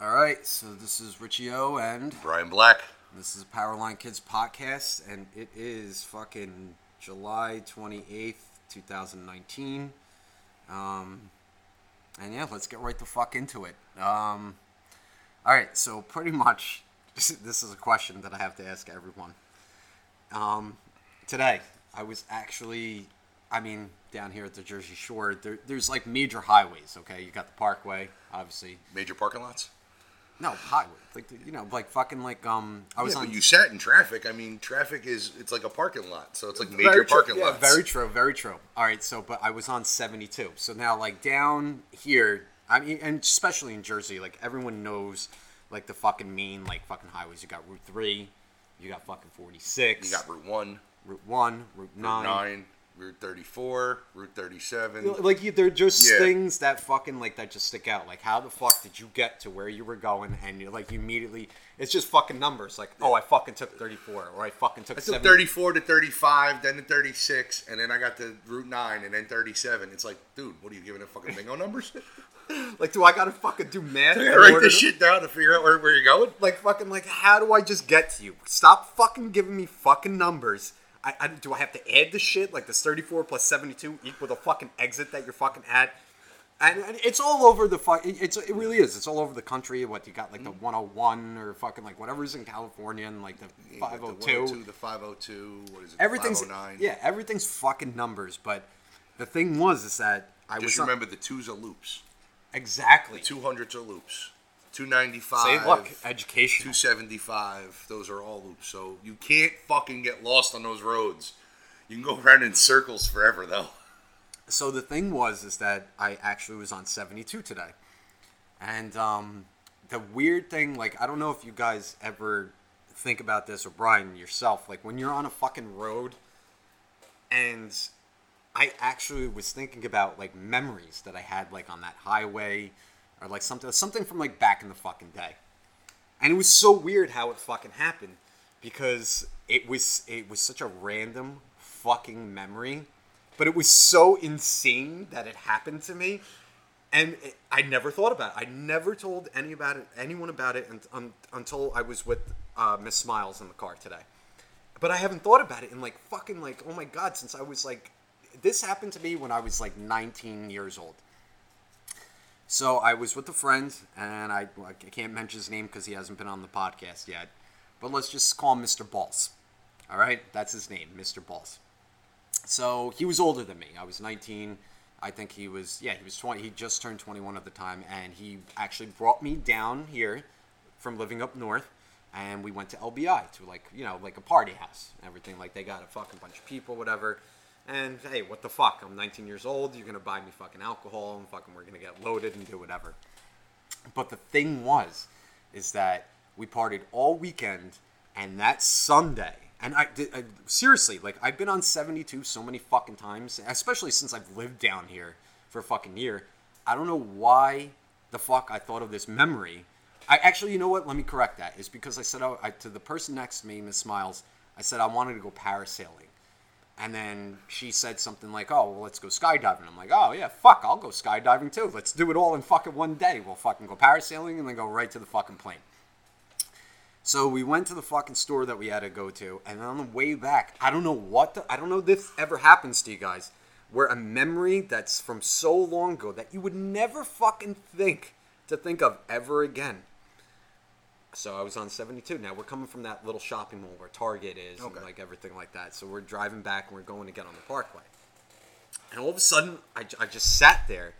All right, so this is Richie O, and Brian Black. this is Powerline Kids podcast, and it is fucking July twenty eighth, two thousand nineteen. Um, and yeah, let's get right the fuck into it. Um, all right, so pretty much, this is- this is a question that I have to ask everyone. Um, today, I was actually, I mean, down here at the Jersey Shore, there, there's like major highways. Okay, you got the Parkway, obviously. Major parking lots. No, highway. Like you know, like fucking like um. I was yeah, on. you sat in traffic. I mean, traffic is it's like a parking lot, so it's like major Very parking yeah, lots. Very true. Very true. All right. So, but I was on seventy two. So now, like down here, I mean, and especially in Jersey, like everyone knows, like the fucking main like fucking highways. You got Route three, you got fucking forty six. You got Route One, Route one, Route Route nine. Route Thirty Four, Route Thirty Seven. Like they're just Yeah. things that fucking like that just stick out. Like how the fuck did you get to where you were going? And you're like you immediately, it's just fucking numbers. Like oh, I fucking took thirty four, or I fucking took I took 34 to 35, then to 36, and then I got to Route 9, and then 37. It's like, dude, what are you giving a fucking bingo numbers? Like, do I gotta fucking do math? I write this shit down to figure out where, where you're going. Like, fucking, like, how do I just get to you? Stop fucking giving me fucking numbers. I, I do I have to add the shit like this 34 plus 72 equal the fucking exit that you're fucking at? And, and it's all over the fuck. it- It's it really is. It's all over the country. What you got like the mm-hmm. 101 or fucking like whatever's in California and like the You got the 502. the 502, what is it? Everything's 509. yeah, everything's fucking numbers. But the thing was is that I Just was remember the twos are loops. exactly. 200s are loops. 295. Say, look, education. 275. Those are all loops. So you can't fucking get lost on those roads. You can go around in circles forever, though. so the thing was is that I actually was on 72 today. And um, the weird thing, like, I don't know if you guys ever think about this, or Brian yourself, like, when you're on a fucking road, and I actually was thinking about, like, memories that I had, like, on that highway, or, like, something, something from, like, back in the fucking day. And it was so weird how it fucking happened, because it was, it was such a random fucking memory, but it was so insane that it happened to me and it, I never thought about it. I never told any about it, anyone about it, un, un, until I was with uh, Miss Smiles in the car today. But I haven't thought about it in like fucking like oh my god since I was like this happened to me when I was like 19 years old. So I was with a friend, and I, I can't mention his name because he hasn't been on the podcast yet. But let's just call him Mr. Balls. All right, that's his name, Mr. Balls. So he was older than me. I was 19. I think he was, yeah, he was 20. He just turned 21 at the time, and he actually brought me down here from living up north, and we went to LBI to like, you know, like a party house, everything. Like they got a fucking bunch of people, whatever. And hey, what the fuck? I'm 19 years old. You're gonna buy me fucking alcohol, and fucking we're gonna get loaded and do whatever. But the thing was, is that we partied all weekend, and that Sunday, and I did I, seriously, like I've been on 72 so many fucking times, especially since I've lived down here for a fucking year. I don't know why the fuck I thought of this memory. I actually, you know what? Let me correct that. It's because I said oh, I, to the person next to me, Miss Smiles, I said I wanted to go parasailing. And then she said something like, "Oh, well, let's go skydiving." I'm like, "Oh yeah, fuck, I'll go skydiving too. Let's do it all in fucking one day. We'll fucking go parasailing and then go right to the fucking plane." So we went to the fucking store that we had to go to, and on the way back, I don't know what the, I don't know if this ever happens to you guys, where a memory that's from so long ago that you would never fucking think to think of ever again. So I was on 72. Now we're coming from that little shopping mall where Target is Okay. and like everything like that. So we're driving back and we're going to get on the parkway. And all of a sudden, I just sat there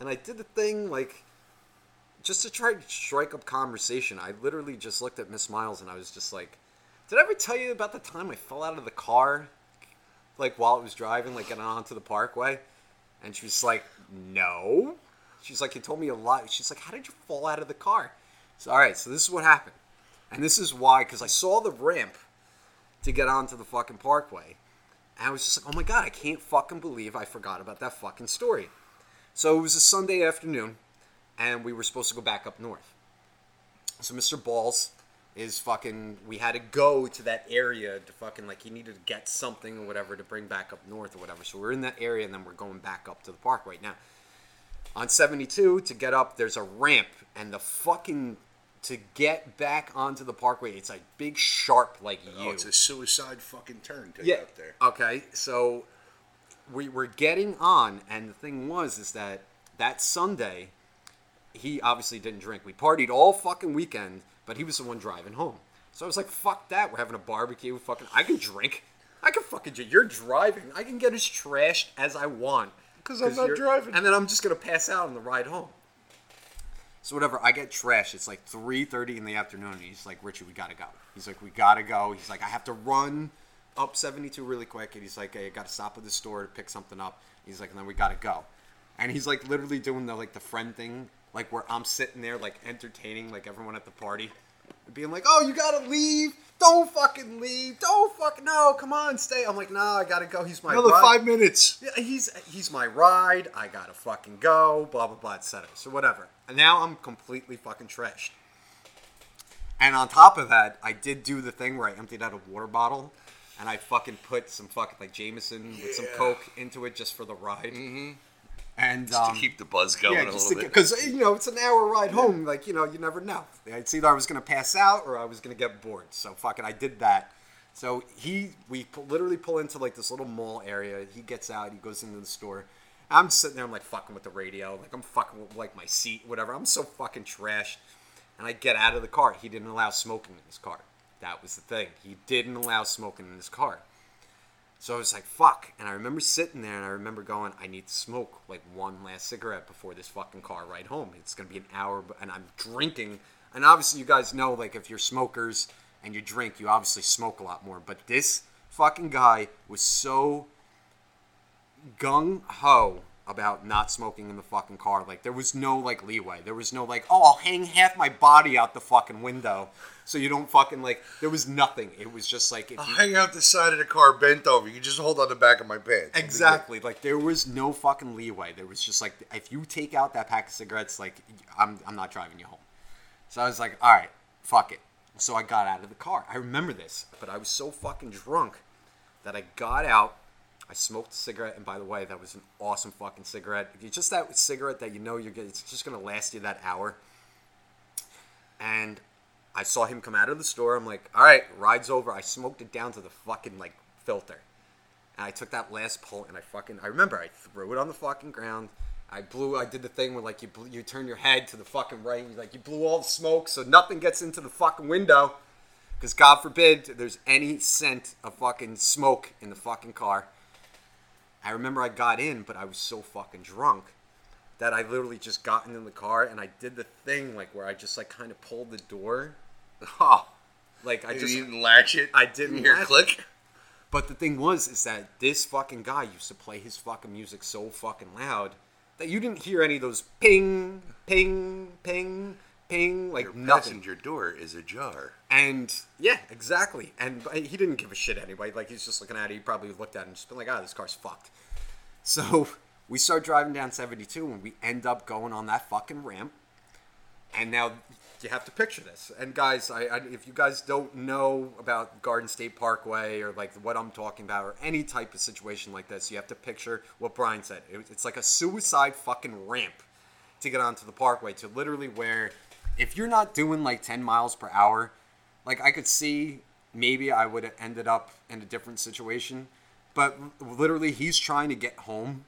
and I did the thing like just to try to strike up conversation. I literally just looked at Miss Smiles and I was just like, Did I ever tell you about the time I fell out of the car? Like while it was driving, like getting onto the parkway? And she was like, No. She's like, You told me a lot. She's like, How did you fall out of the car? So, all right, so this is what happened. And this is why, because I saw the ramp to get onto the fucking parkway. And I was just like, oh my god, I can't fucking believe I forgot about that fucking story. So it was a Sunday afternoon, and we were supposed to go back up north. So Mr. Balls is fucking. We had to go to that area to fucking like he needed to get something or whatever to bring back up north or whatever. So we're in that area, and then we're going back up to the park right now. on 72 to get up, there's a ramp, and the fucking to get back onto the parkway, it's like big sharp like you. Oh, it's a suicide fucking turn to yeah. get up there. Okay, so we were getting on, and the thing was is that that Sunday, he obviously didn't drink. We partied all fucking weekend, but he was the one driving home. So I was like, "Fuck that! We're having a barbecue. Fucking, I can drink. I can fucking drink. You're driving. I can get as trashed as I want. Because I'm not driving. and then I'm just gonna pass out on the ride home." So whatever, I get trashed. It's like 3:30 in the afternoon. And he's like, "Richie, we gotta go." He's like, "We gotta go." He's like, "I have to run up 72 really quick." And he's like, "Hey, I gotta stop at the store to pick something up." He's like, "And then we gotta go." And he's like, literally doing the like the friend thing, like where I'm sitting there like entertaining like everyone at the party, and being like, "Oh, you gotta leave." Don't fucking leave! Don't fucking no! Come on, stay. I'm like, no, I gotta go. He's my ride. Another ride." five minutes. Yeah, he's he's my ride. I gotta fucking go. Blah blah blah, etc. So whatever. And now I'm completely fucking trashed. And on top of that, I did do the thing where I emptied out a water bottle, and I fucking put some fucking like Jameson with some Coke into it just for the ride. Mm-hmm. And um, to keep the buzz going yeah, a little bit. because you know it's an hour ride home. Like you know, you never know. It's either I was gonna pass out or I was gonna get bored. So fucking, I did that. So he, we literally pull into like this little mall area. He gets out. He goes into the store. I'm sitting there. I'm like fucking with the radio. Like I'm fucking with like my seat, whatever. I'm so fucking trashed. And I get out of the car. He didn't allow smoking in his car. That was the thing. He didn't allow smoking in his car. So I was like, fuck. And I remember sitting there and I remember going, I need to smoke like one last cigarette before this fucking car ride home. It's going to be an hour, and I'm drinking. And obviously, you guys know, like, if you're smokers and you drink, you obviously smoke a lot more. But this fucking guy was so gung ho about not smoking in the fucking car. Like, there was no, like, leeway. There was no, like, oh, I'll hang half my body out the fucking window so you don't fucking, like, there was nothing. It was just like, if I'll you hang out the side of the car bent over. You just hold on the back of my pants. Exactly. Like there was no fucking leeway. There was just like if you take out that pack of cigarettes, like I'm I'm not driving you home. So I was like, all right, fuck it. So I got out of the car. I remember this, but I was so fucking drunk that I got out. I smoked a cigarette, and by the way, that was an awesome fucking cigarette. Just that cigarette that you know you're it's just gonna last you that hour. And I saw him come out of the store. I'm like, all right, ride's over. I smoked it down to the fucking like filter. And I took that last pull and I fucking I remember I threw it on the fucking ground. I blew. I did the thing where like you blew, you turn your head to the fucking right. And, you, like you blew all the smoke so nothing gets into the fucking window. Because God forbid there's any scent of fucking smoke in the fucking car. I remember I got in, but I was so fucking drunk that I literally just got in the car and I did the thing like where I just like kind of pulled the door. Oh, Like I I just didn't latch it. I didn't hear it. click. But the thing was, is that this fucking guy used to play his fucking music so fucking loud that you didn't hear any of those ping, ping, ping, ping, like Your nothing. passenger door is ajar. And yeah, exactly. And he didn't give a shit anyway. Like he's just looking at it. He probably looked at it and just been like, "Ah, this car's fucked." So we start driving down 72, and we end up going on that fucking ramp. And now you have to picture this. And guys, I, I if you guys don't know about Garden State Parkway or like what I'm talking about or any type of situation like this, you have to picture what Brian said. It, it's like a suicide fucking ramp to get onto the parkway to literally where if you're not doing like 10 miles per hour, like I could see maybe I would have ended up in a different situation. But literally, he's trying to get home.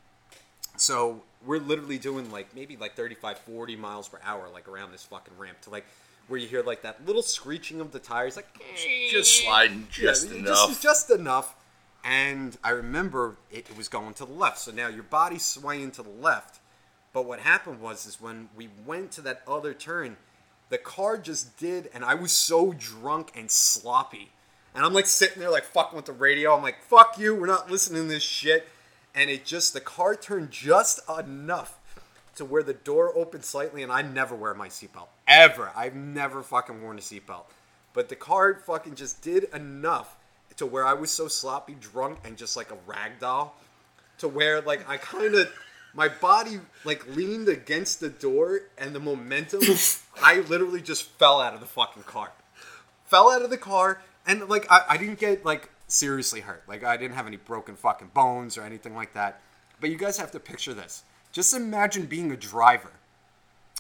So we're literally doing like maybe like 35, 40 miles per hour, like around this fucking ramp to like where you hear like that little screeching of the tires, like Just sliding just yeah, enough. Just, just enough. And I remember it, it was going to the left. So now your body's swaying to the left. But what happened was is when we went to that other turn, the car just did, and I was so drunk and sloppy. And I'm like sitting there like fucking with the radio. I'm like, fuck you, we're not listening to this shit. And it just the car turned just enough to where the door opened slightly, and I never wear my seatbelt. Ever. I've never fucking worn a seatbelt. But the car fucking just did enough to where I was so sloppy drunk and just like a rag doll to where like I kind of my body like leaned against the door and the momentum I literally just fell out of the fucking car. Fell out of the car and like I, I didn't get like seriously hurt. Like I didn't have any broken fucking bones or anything like that. But you guys have to picture this. Just imagine being a driver.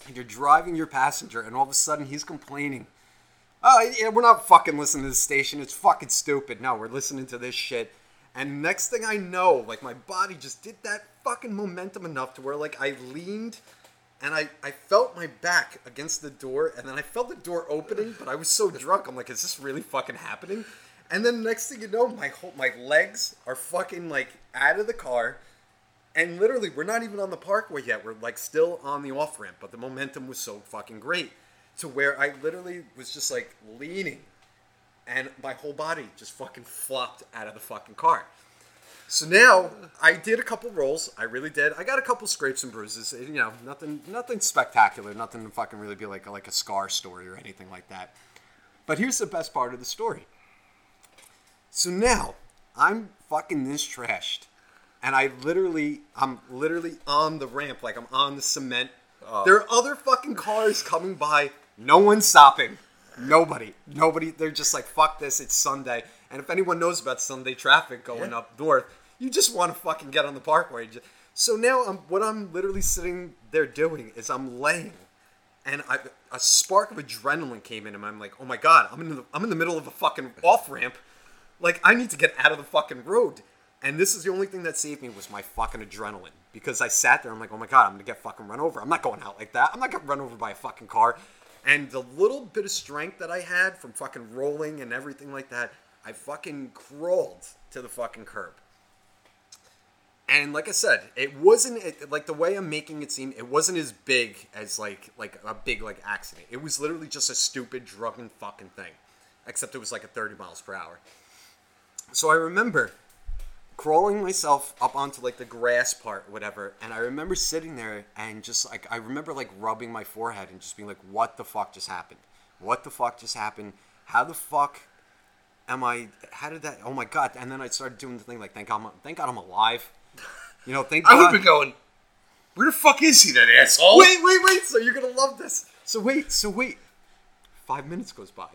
And you're driving your passenger, and all of a sudden he's complaining. Oh, yeah, we're not fucking listening to the station. It's fucking stupid. No, we're listening to this shit. And next thing I know, like my body just did that fucking momentum enough to where like I leaned and I, I felt my back against the door and then I felt the door opening, but I was so drunk, I'm like, is this really fucking happening? And then next thing you know, my whole my legs are fucking like out of the car. And literally, we're not even on the parkway yet. We're like still on the off ramp, but the momentum was so fucking great to where I literally was just like leaning and my whole body just fucking flopped out of the fucking car. So now I did a couple rolls. I really did. I got a couple scrapes and bruises. You know, nothing, nothing spectacular. Nothing to fucking really be like like a scar story or anything like that. But here's the best part of the story. So now I'm fucking this trashed, and I literally, I'm literally on the ramp, like I'm on the cement. Oh. There are other fucking cars coming by. No one's stopping. Nobody. Nobody. They're just like, fuck this. It's Sunday. And if anyone knows about Sunday traffic going Yeah. up north, you just want to fucking get on the parkway. So now, I'm, what I'm literally sitting there doing is I'm laying, and I, a spark of adrenaline came in, and I'm like, oh my god, I'm in the, I'm in the middle of a fucking off ramp. Like I need to get out of the fucking road. And this is the only thing that saved me was my fucking adrenaline. Because I sat there, I'm like, oh my god, I'm gonna get fucking run over. I'm not going out like that. I'm not getting run over by a fucking car. And the little bit of strength that I had from fucking rolling and everything like that, I fucking crawled to the fucking curb. And like I said, it wasn't it, like the way I'm making it seem. It wasn't as big as like like a big like accident. It was literally just a stupid drunken fucking thing, except it was like a 30 miles per hour. So I remember crawling myself up onto like the grass part, whatever, and I remember sitting there and just like I remember like rubbing my forehead and just being like, "What the fuck just happened? What the fuck just happened? How the fuck am I? How did that? Oh my god!" And then I started doing the thing like, "Thank God, I'm, thank God I'm alive." You know, thank I would God. been going, where the fuck is he, that asshole? Wait, wait, wait. So you're gonna love this. So wait, so wait. Five minutes goes by,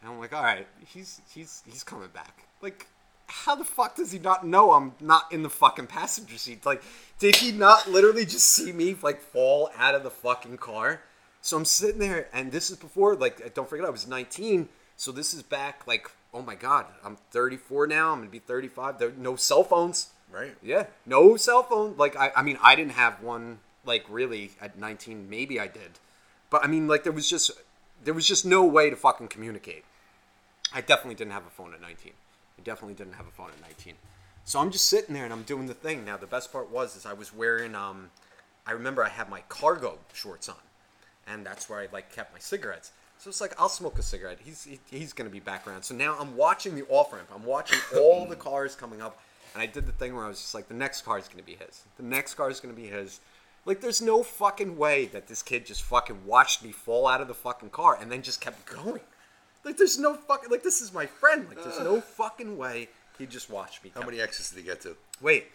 and I'm like, all right, he's he's he's coming back. Like, how the fuck does he not know I'm not in the fucking passenger seat? Like, did he not literally just see me like fall out of the fucking car? So I'm sitting there, and this is before like uh, don't forget I was 19. So this is back like oh my god, I'm 34 now. I'm gonna be 35. There no cell phones. Right. Yeah, no cell phone. Like I, I mean, I didn't have one. Like really, at 19, maybe I did, but I mean, like there was just there was just no way to fucking communicate. I definitely didn't have a phone at 19. I definitely didn't have a phone at 19. So I'm just sitting there and I'm doing the thing. Now the best part was is I was wearing um, I remember I had my cargo shorts on, and that's where I like kept my cigarettes. So it's like I'll smoke a cigarette. He's he, he's gonna be back around. So now I'm watching the off ramp. I'm watching all the cars coming up, and I did the thing where I was just like, the next car is gonna be his. The next car is gonna be his. Like there's no fucking way that this kid just fucking watched me fall out of the fucking car and then just kept going. Like there's no fucking like this is my friend. Like there's no fucking way he just watched me. How many X's did he get to? Wait.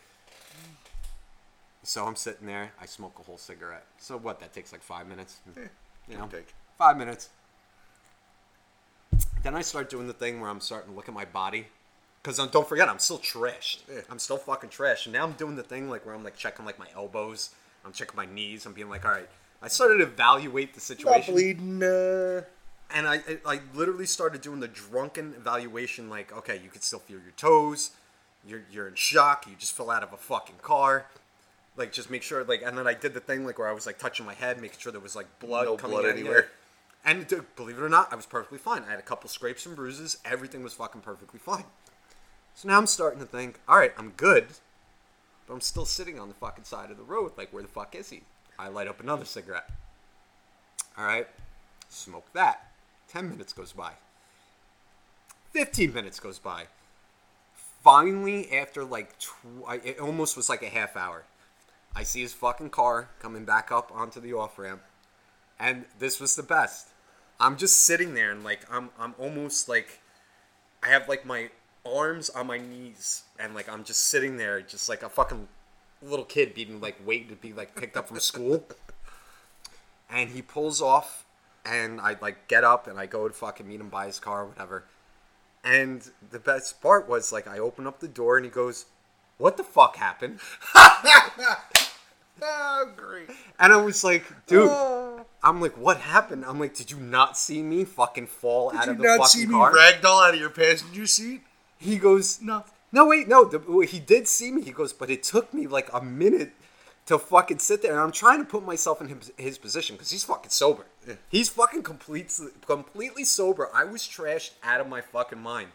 So I'm sitting there. I smoke a whole cigarette. So what? That takes like five minutes. Eh, you know, take. five minutes. Then I start doing the thing where I'm starting to look at my body. Because don't forget, I'm still trashed. Yeah. I'm still fucking trashed. And now I'm doing the thing like where I'm like checking like my elbows. I'm checking my knees. I'm being like, all right. I started to evaluate the situation bleeding. Uh... and I, I literally started doing the drunken evaluation like okay you can still feel your toes. You're you're in shock. You just fell out of a fucking car. Like just make sure like and then I did the thing like where I was like touching my head making sure there was like blood No coming blood out anywhere. and to, believe it or not I was perfectly fine. I had a couple scrapes and bruises. Everything was fucking perfectly fine. So now I'm starting to think all right I'm good but I'm still sitting on the fucking side of the road. Like where the fuck is he? I light up another cigarette. All right smoke that 10 minutes goes by. 15 minutes goes by. Finally after like tw- I, it almost was like a half hour i see his fucking car coming back up onto the off ramp and this was the best. I'm just sitting there and like i'm i'm almost like i have like my arms on my knees and like i'm just sitting there just like a fucking little kid being like waiting to be like picked up from school. And he pulls off and I like get up and I go to fucking meet him by his car whatever. And the best part was like I open up the door and he goes, "What the fuck happened?" oh, great. And I was like, dude, Oh. I'm like, what happened? I'm like, did you not see me fucking fall out Did of you the not fucking see me ragdoll out of your passenger seat? He goes, No. no, wait, no. The, he did see me. He goes, but it took me like a minute to fucking sit there. And I'm trying to put myself in his, his position because he's fucking sober. Yeah. He's fucking complete, completely sober. I was trashed out of my fucking mind.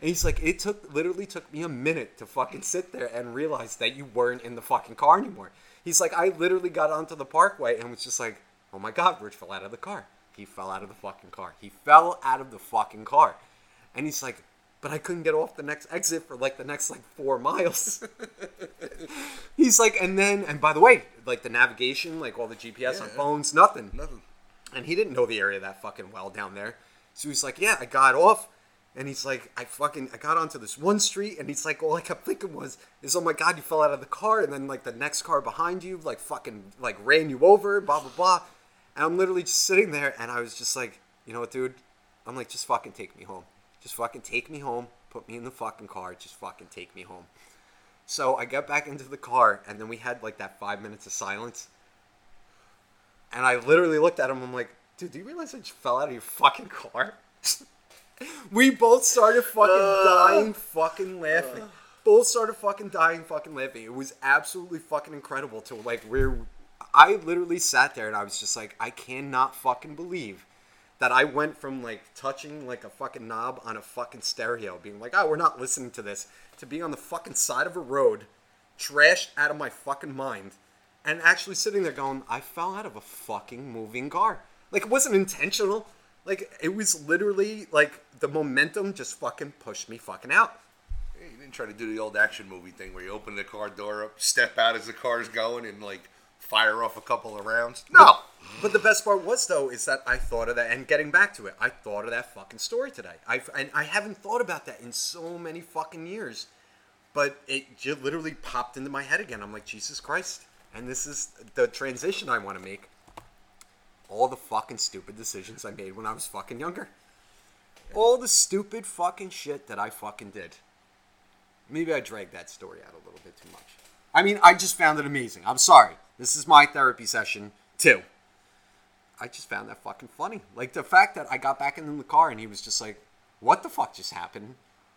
And he's like, it took literally took me a minute to fucking sit there and realize that you weren't in the fucking car anymore. He's like, I literally got onto the parkway and was just like, oh my god, Rich fell out of the car. He fell out of the fucking car. He fell out of the fucking car. And he's like, but I couldn't get off the next exit for like the next like four miles. he's like, and then, and by the way, like the navigation, like all the GPS on phones, nothing. Nothing. And he didn't know the area that fucking well down there. So he's like, yeah, I got off. And he's like, I fucking, I got onto this one street. And he's like, all I kept thinking was, is, oh my God, you fell out of the car. And then like the next car behind you, like fucking, like ran you over, blah, blah, blah. And I'm literally just sitting there. And I was just like, you know what, dude? I'm like, just fucking take me home. Just fucking take me home. Put me in the fucking car. Just fucking take me home. So I got back into the car. And then we had like that five minutes of silence. And I literally looked at him. I'm like, dude, do you realize I just fell out of your fucking car? we both started fucking dying, fucking laughing. Both started fucking dying, fucking laughing. It was absolutely fucking incredible to like where I literally sat there and I was just like, I cannot fucking believe that I went from like touching like a fucking knob on a fucking stereo, being like, oh, we're not listening to this, to being on the fucking side of a road, trashed out of my fucking mind, and actually sitting there going, I fell out of a fucking moving car. Like it wasn't intentional. Like it was literally like the momentum just fucking pushed me fucking out. You didn't try to do the old action movie thing where you open the car door up, step out as the car's going, and like fire off a couple of rounds. No. But the best part was though is that I thought of that, and getting back to it, I thought of that fucking story today. I and I haven't thought about that in so many fucking years, but it just literally popped into my head again. I'm like Jesus Christ, and this is the transition I want to make. All the fucking stupid decisions I made when I was fucking younger. All the stupid fucking shit that I fucking did. Maybe I dragged that story out a little bit too much. I mean, I just found it amazing. I'm sorry. This is my therapy session too. I just found that fucking funny. Like the fact that I got back in the car and he was just like, "What the fuck just happened?"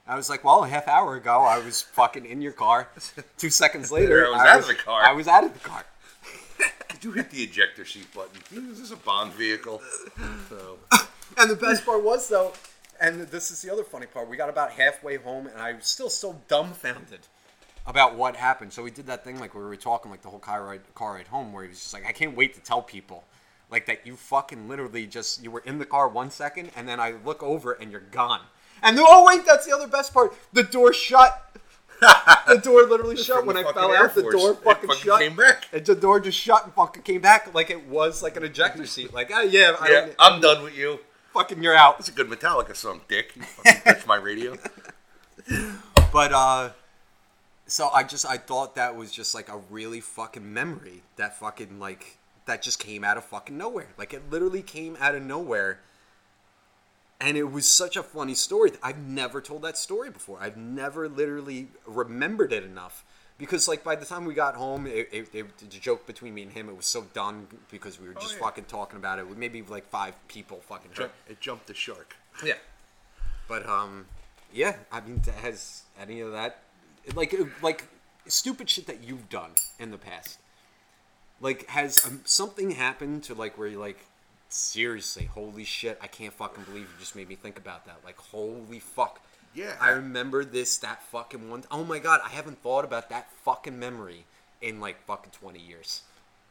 I was like, "Well, a half hour ago, I was fucking in your car. Two seconds later, I was out of the car." I was out of the car." Did you hit the ejector seat button? This is this a Bond vehicle? So, And the best part was though, and this is the other funny part. We got about halfway home, and I was still so dumbfounded about what happened. So we did that thing like we were talking like the whole car ride, car ride home, where he was just like, "I can't wait to tell people." Like that, you fucking literally just you were in the car one second, and then I look over and you're gone. And oh wait, that's the other best part. The door shut. the door literally shut when I fell out. The door fucking, fucking shut. came back. And the door just shut and fucking came back like it was like an ejector seat. Like, oh yeah, I yeah, don't, I'm done with you. fucking you're out. It's a good Metallica song, Dick. You fucking touch my radio. But uh so I just I thought that was just like a really fucking memory that fucking like that just came out of fucking nowhere. Like it literally came out of nowhere. And it was such a funny story. I've never told that story before. I've never literally remembered it enough. Because like by the time we got home, it, it, it, the joke between me and him, it was so done because we were just yeah. fucking talking about it. With maybe like five people fucking Jump, it jumped the shark. yeah. But um, yeah. I mean, has any of that, like, uh, like stupid shit that you've done in the past, like, has um, something happened to like where you're like, seriously, holy shit, I can't fucking believe you just made me think about that. Like, holy fuck. Yeah. I remember this that fucking one. Oh my god, I haven't thought about that fucking memory in like fucking twenty years.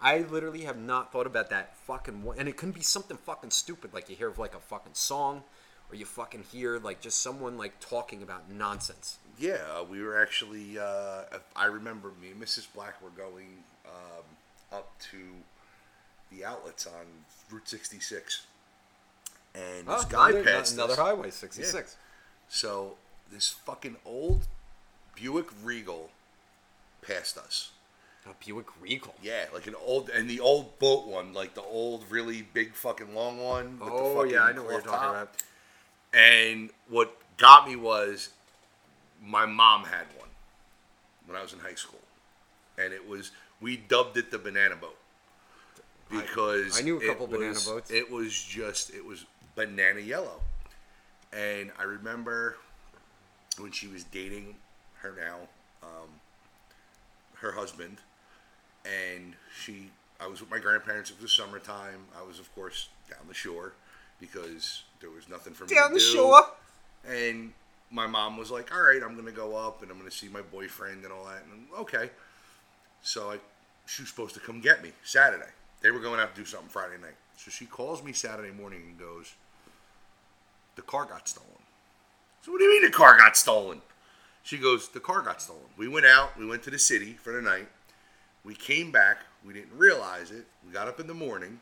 I literally have not thought about that fucking one, and it couldn't be something fucking stupid like you hear of like a fucking song, or you fucking hear like just someone like talking about nonsense. Yeah, we were actually. Uh, I remember me and Mrs. Black were going um, up to the outlets on Route 66, and this guy another, passed another us. highway, sixty six. So this fucking old Buick Regal passed us. A Buick Regal. Yeah, like an old and the old boat one, like the old really big fucking long one. Oh fucking yeah, I know what you're cloth talking about. And what got me was my mom had one when I was in high school. And it was We dubbed it the banana boat because I knew a couple banana was- boats. It was just it was banana yellow, and I remember when she was dating her now, um, her husband, and she. I was with my grandparents. It was the summertime. I was, of course, down the shore because there was nothing for me Down to the shore. And my mom was like, "All right, I'm gonna go up and I'm gonna see my boyfriend and all that." And okay, so I, she was supposed to come get me Saturday. They were going out to do something Friday night. So she calls me Saturday morning and goes, "The car got stolen." So what do you mean the car got stolen? She goes, "The car got stolen." We went out. We went to the city for the night. We came back. We didn't realize it. We got up in the morning,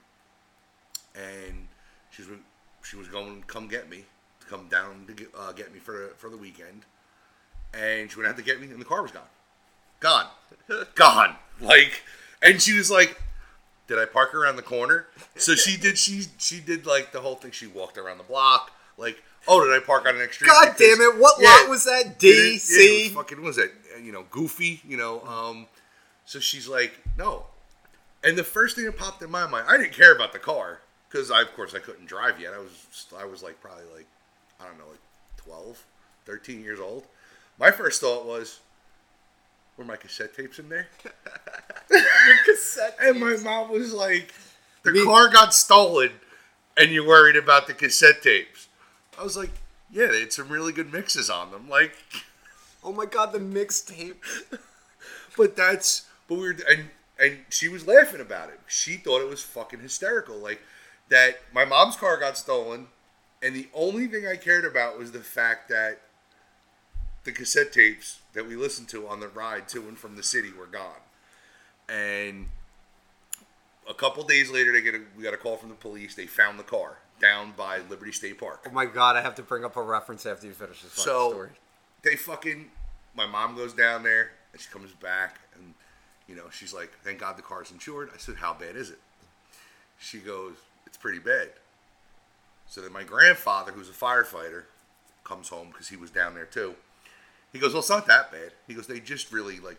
and she was she was going to come get me, come down to get, uh, get me for for the weekend, and she went out to get me, and the car was gone, gone, gone. Like, and she was like, "Did I park around the corner?" So she did. She she did like the whole thing. She walked around the block. Like, oh, did I park on an extra? God damn it! What lot was that? D Did it- yeah, was fucking was that? Uh, You know, goofy. You know. Um, so she's like, no. And the first thing that popped in my mind, I didn't care about the car because I, of course, I couldn't drive yet. I was, I was like probably like, I don't know, like 12, 13 years old. My first thought was, were my cassette tapes in there? cassette. And my mom was like, the Me- car got stolen, and you're worried about the cassette tapes. I was like, yeah, they had some really good mixes on them. Like, Oh my god, the mixtape. But that's but we were and and she was laughing about it. She thought it was fucking hysterical. Like that my mom's car got stolen and the only thing I cared about was the fact that the cassette tapes that we listened to on the ride to and from the city were gone. And a couple days later they get a, we got a call from the police. They found the car down by Liberty State Park. Oh my god, I have to bring up a reference after you finish this So story. they fucking. My mom goes down there and she comes back and you know she's like, "Thank God the car's insured." I said, "How bad is it?" She goes, "It's pretty bad." So then my grandfather, who's a firefighter, comes home because he was down there too. He goes, "Well, it's not that bad." He goes, "They just really like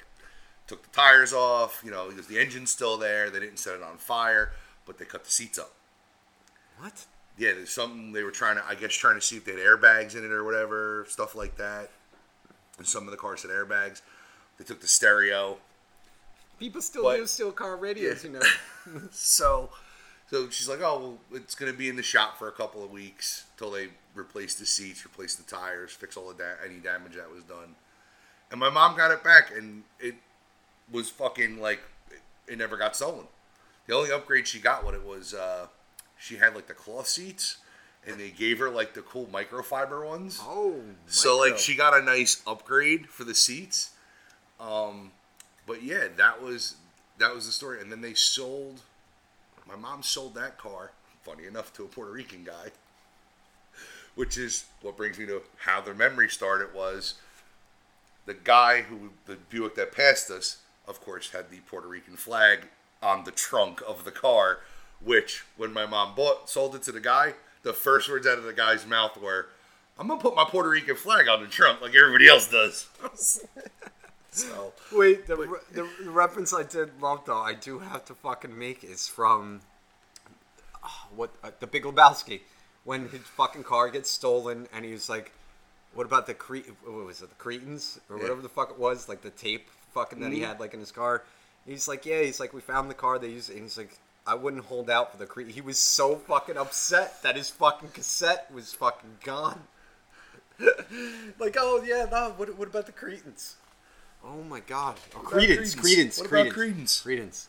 took the tires off. You know, he goes, the engine's still there. They didn't set it on fire, but they cut the seats up." What? Yeah, there's something they were trying to, I guess, trying to see if they had airbags in it or whatever, stuff like that. And some of the cars had airbags. They took the stereo. People still But- do steel car radios, you know. So, so she's like, oh, well, it's going to be in the shop for a couple of weeks till they replace the seats, replace the tires, fix all the da- any damage that was done. And my mom got it back, and it was fucking like it, never got stolen. The only upgrade she got with it was uh, she had like the cloth seats, and they gave her like the cool microfiber ones. Oh, So like she got a nice upgrade for the seats. Um, but yeah, that was that was the story. And then they sold. My mom sold that car. Funny enough, to a Puerto Rican guy. Which is what brings me to how the memory started. Was the guy who the Buick that passed us, of course, had the Puerto Rican flag on the trunk of the car. Which, when my mom bought sold it to the guy, the first words out of the guy's mouth were, "I'm gonna put my Puerto Rican flag on the trunk like everybody else does." so Wait, the, re- the, the reference I did love though, I do have to fucking make is from ah, what uh, the Big Lebowski when his fucking car gets stolen and he's like, "What about the Cre? What was it? The Cretans or Yeah. whatever the fuck it was? Like the tape fucking that he had like in his car." He's like, "Yeah." He's like, "We found the car. They used it." And he's like. I wouldn't hold out for the Cre He was so fucking upset that his fucking cassette was fucking gone. like, oh yeah, no. What, what about the Cretans? Oh my god. Oh, about Credence, Creedence? Credence, about Creedence, Creedence.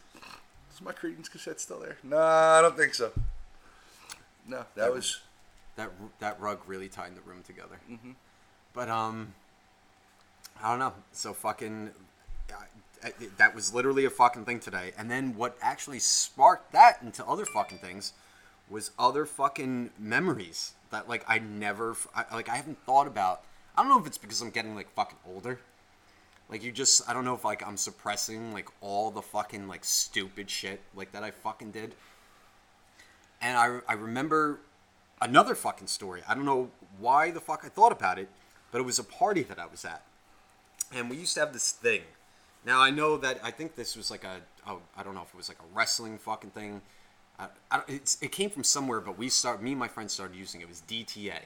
is my Creedence cassette still there? No, I don't think so. No, that was That that rug really tied the room together. Mm-hmm. But um, I don't know. So fucking, I- I- that was literally a fucking thing today. And then what actually sparked that into other fucking things was other fucking memories that like I never f- I, like I haven't thought about. I don't know if it's because I'm getting like fucking older. Like you just I don't know if like I'm suppressing like all the fucking like stupid shit like that I fucking did. And I I remember another fucking story. I don't know why the fuck I thought about it, but it was a party that I was at. And we used to have this thing. Now I know that I think this was like a oh, I don't know if it was like a wrestling fucking thing. I, I, it came from somewhere, but we start. Me and my friends started using it. It was DTA.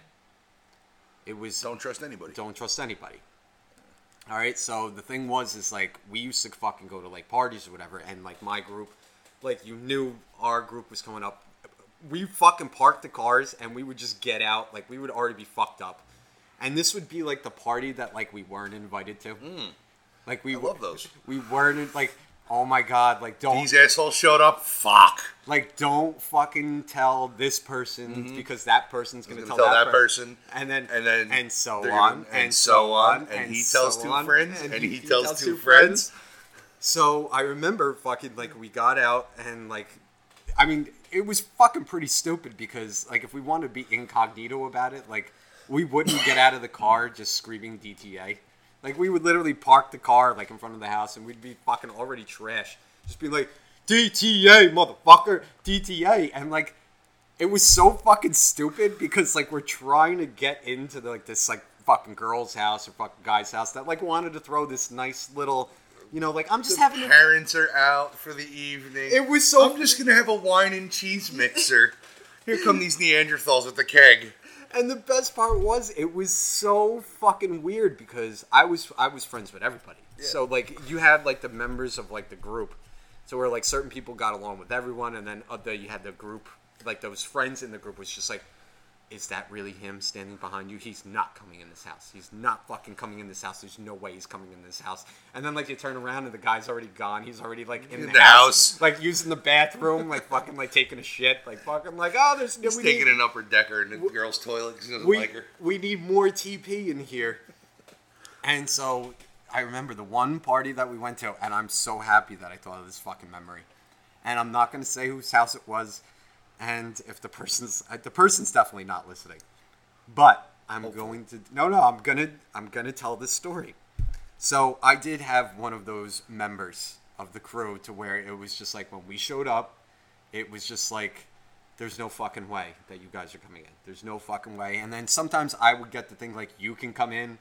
It was Don't trust anybody. don't trust anybody. All right, so the thing was is like we used to fucking go to like parties or whatever, and like my group, like you knew our group was coming up. We fucking parked the cars and we would just get out, like we would already be fucked up, and this would be like the party that like we weren't invited to. Hmm. Like we. I love those. We weren't like, oh my god, like don't These assholes showed up. Fuck. like don't fucking tell this person mm-hmm. because that person's gonna, Gonna tell, tell that, that per- person, and then and then and so on gonna- and so on, and he tells two on, friends, and he tells two friends. So I remember fucking like we got out and like, I mean it was fucking pretty stupid because like if we wanted to be incognito about it, like we wouldn't get out of the car just screaming DTA. Like we would literally park the car like in front of the house and we'd be fucking already trash, just be like DTA motherfucker DTA and like it was so fucking stupid because like we're trying to get into the, like this like fucking girl's house or fucking guy's house that like wanted to throw this nice little you know like I'm just having a, Parents are out for the evening. It was so- I'm just gonna have a wine and cheese mixer. Here come these Neanderthals with the keg. And the best part was it was so fucking weird because I was I was friends with everybody. So like you had like the members of like the group. So where like certain people got along with everyone and then uh, other you had the group like those friends in the group was just like is that really him standing behind you? He's not coming in this house. He's not fucking coming in this house. There's no way he's coming in this house. And then like you turn around and the guy's already gone. He's already like in, In the, the house, house. like using the bathroom, like fucking like taking a shit, like fucking like oh there's He's we taking need, an upper decker in the girl's toilet because he doesn't we, like her. we need more TP in here. And so I remember the one party that we went to, and I'm so happy that I thought of this fucking memory. And I'm not to say whose house it was, and if the person's uh, the person's definitely not listening, but I'm going to no no I'm gonna I'm gonna tell this story. So I did have one of those members of the crew to where it was just like when we showed up, it was just like there's no fucking way that you guys are coming in. There's no fucking way. And then sometimes I would get the thing like you can come in,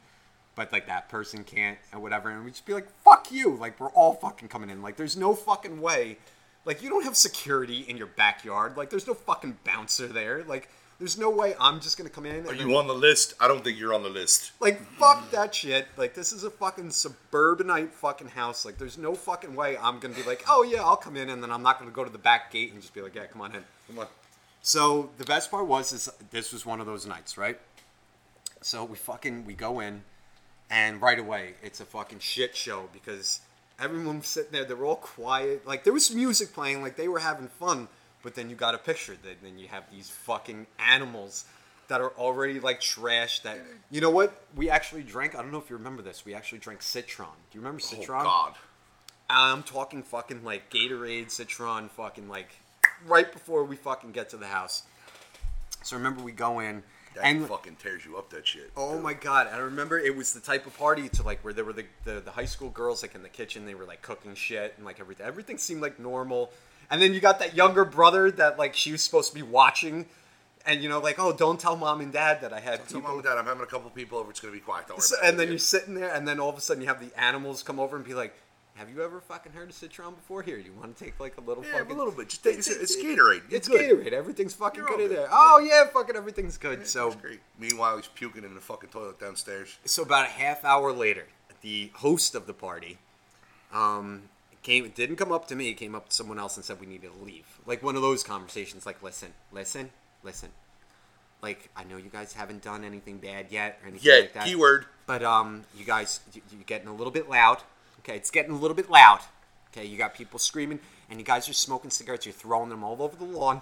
but like that person can't and whatever. And we'd just be like, fuck you. Like we're all fucking coming in. Like there's no fucking way. Like you don't have security in your backyard. Like there's no fucking bouncer there. Like there's no way I'm just gonna come in. and Are you on the list? I don't think you're on the list. like fuck that shit. Like this is a fucking suburbanite fucking house. Like there's no fucking way I'm gonna be like, oh yeah, I'll come in, and then I'm not gonna go to the back gate and just be like, yeah, come on in. Come on. So the best part was is this was one of those nights, right? So we fucking we go in, and right away it's a fucking shit show because everyone was sitting there. They were all quiet. Like there was music playing. Like they were having fun. But then you got a picture. That then you have these fucking animals that are already like trash. That you know what? We actually drank. I don't know if you remember this. We actually drank Citron. Do you remember oh, Citron? Oh God. I'm talking fucking like Gatorade, Citron, fucking like right before we fucking get to the house. So remember we go in That and fucking tears you up. That shit. oh my god, I remember it was the type of party to like where there were the, the, the high school girls like in the kitchen, they were like cooking shit and like everything everything seemed like normal. And then you got that younger brother that like she was supposed to be watching and you know like oh don't tell mom and dad that I had Tell people mom and dad I'm having a couple people over. It's gonna be quiet. Don't worry. so, and then you're sitting there, and then all of a sudden you have the animals come over and be like, "Have you ever fucking heard of Citron before? Here, you want to take like a little Yeah, fucking a little bit. Just take, it's, it's Gatorade. It's good. Gatorade. Everything's fucking You're good in there. Oh yeah, fucking everything's good. So great. Meanwhile, he's puking in the fucking toilet downstairs. so about a half hour later, the host of the party, um, came didn't come up to me. Came up to someone else and said we needed to leave. Like one of those conversations. Like listen, listen, listen. Like I know you guys haven't done anything bad yet or anything Yeah, like that. keyword. But um, you guys, you- you're getting a little bit loud. Okay, it's getting a little bit loud. Okay, you got people screaming, and you guys are smoking cigarettes. You're throwing them all over the lawn,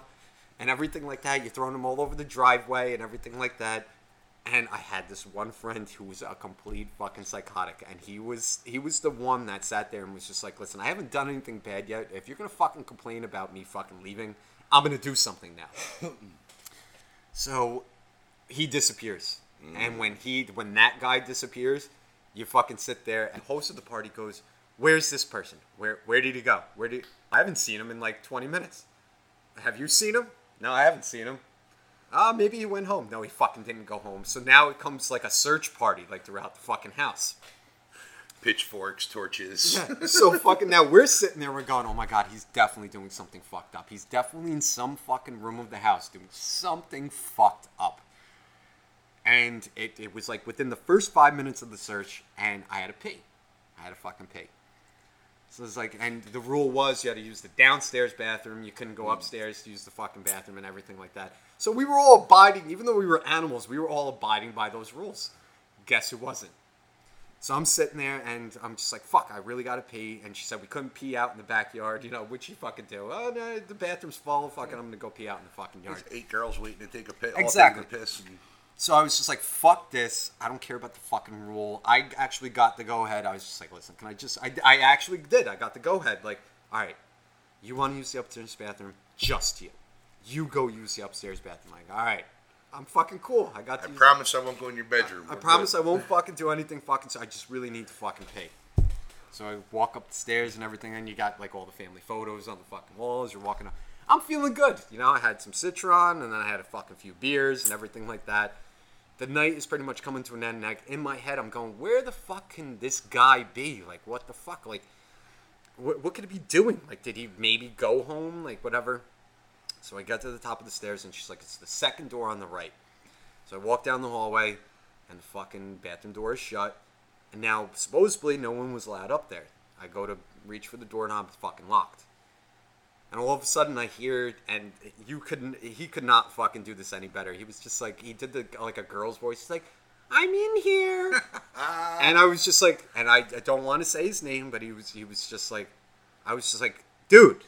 and everything like that. You're throwing them all over the driveway and everything like that. And I had this one friend who was a complete fucking psychotic, and he was he was the one that sat there and was just like, "Listen, I haven't done anything bad yet. If you're gonna fucking complain about me fucking leaving, I'm gonna do something now." so he disappears. And mm. when he when that guy disappears, you fucking sit there and host of the party goes, Where's this person? Where where did he go? Where did I haven't seen him in like twenty minutes. Have you seen him? No, I haven't seen him. Ah, maybe he went home. No, he fucking didn't go home. So now it comes like a search party like throughout the fucking house. pitchforks, torches. so fucking now we're sitting there, we're going, oh my god, he's definitely doing something fucked up. He's definitely in some fucking room of the house doing something fucked up. And it, it was like within the first five minutes of the search, and I had to pee. I had to fucking pee. So it's like, and the rule was you had to use the downstairs bathroom. You couldn't go mm. upstairs to use the fucking bathroom and everything like that. So we were all abiding, even though we were animals, we were all abiding by those rules. Guess who wasn't? So I'm sitting there and I'm just like, fuck, I really gotta pee. And she said we couldn't pee out in the backyard, you know, which you fucking do. Oh no, the bathroom's full. Fucking, I'm gonna go pee out in the fucking yard. There's eight girls waiting to take a piss. Exactly. Piss. And, So I was just like, fuck this. I don't care about the fucking rule. I actually got the go ahead. I was just like, listen, can I just. I, I actually did. I got the go ahead. Like, all right, you want to use the upstairs bathroom? Just you. You go use the upstairs bathroom. Like, all right, I'm fucking cool. I got I promise I won't go in your bedroom. I We're promise I won't fucking do anything fucking. So I just really need to fucking pay. So I walk up the stairs and everything, and you got like all the family photos on the fucking walls. You're walking up. I'm feeling good. You know, I had some Citron, and then I had a fucking few beers and everything like that. The night is pretty much coming to an end. And like, in my head, I'm going, where the fuck can this guy be? Like, what the fuck? Like, what, what could he be doing? Like, did he maybe go home? Like, whatever. So I got to the top of the stairs, and she's like, it's the second door on the right. So I walk down the hallway, and the fucking bathroom door is shut. And now, supposedly, no one was allowed up there. I go to reach for the doorknob, it's fucking locked. And all of a sudden, I hear, and you couldn't, he could not fucking do this any better. He was just like, he did the like a girl's voice. He's like, "I'm in here," and I was just like, and I, I don't want to say his name, but he was, he was just like, I was just like, dude,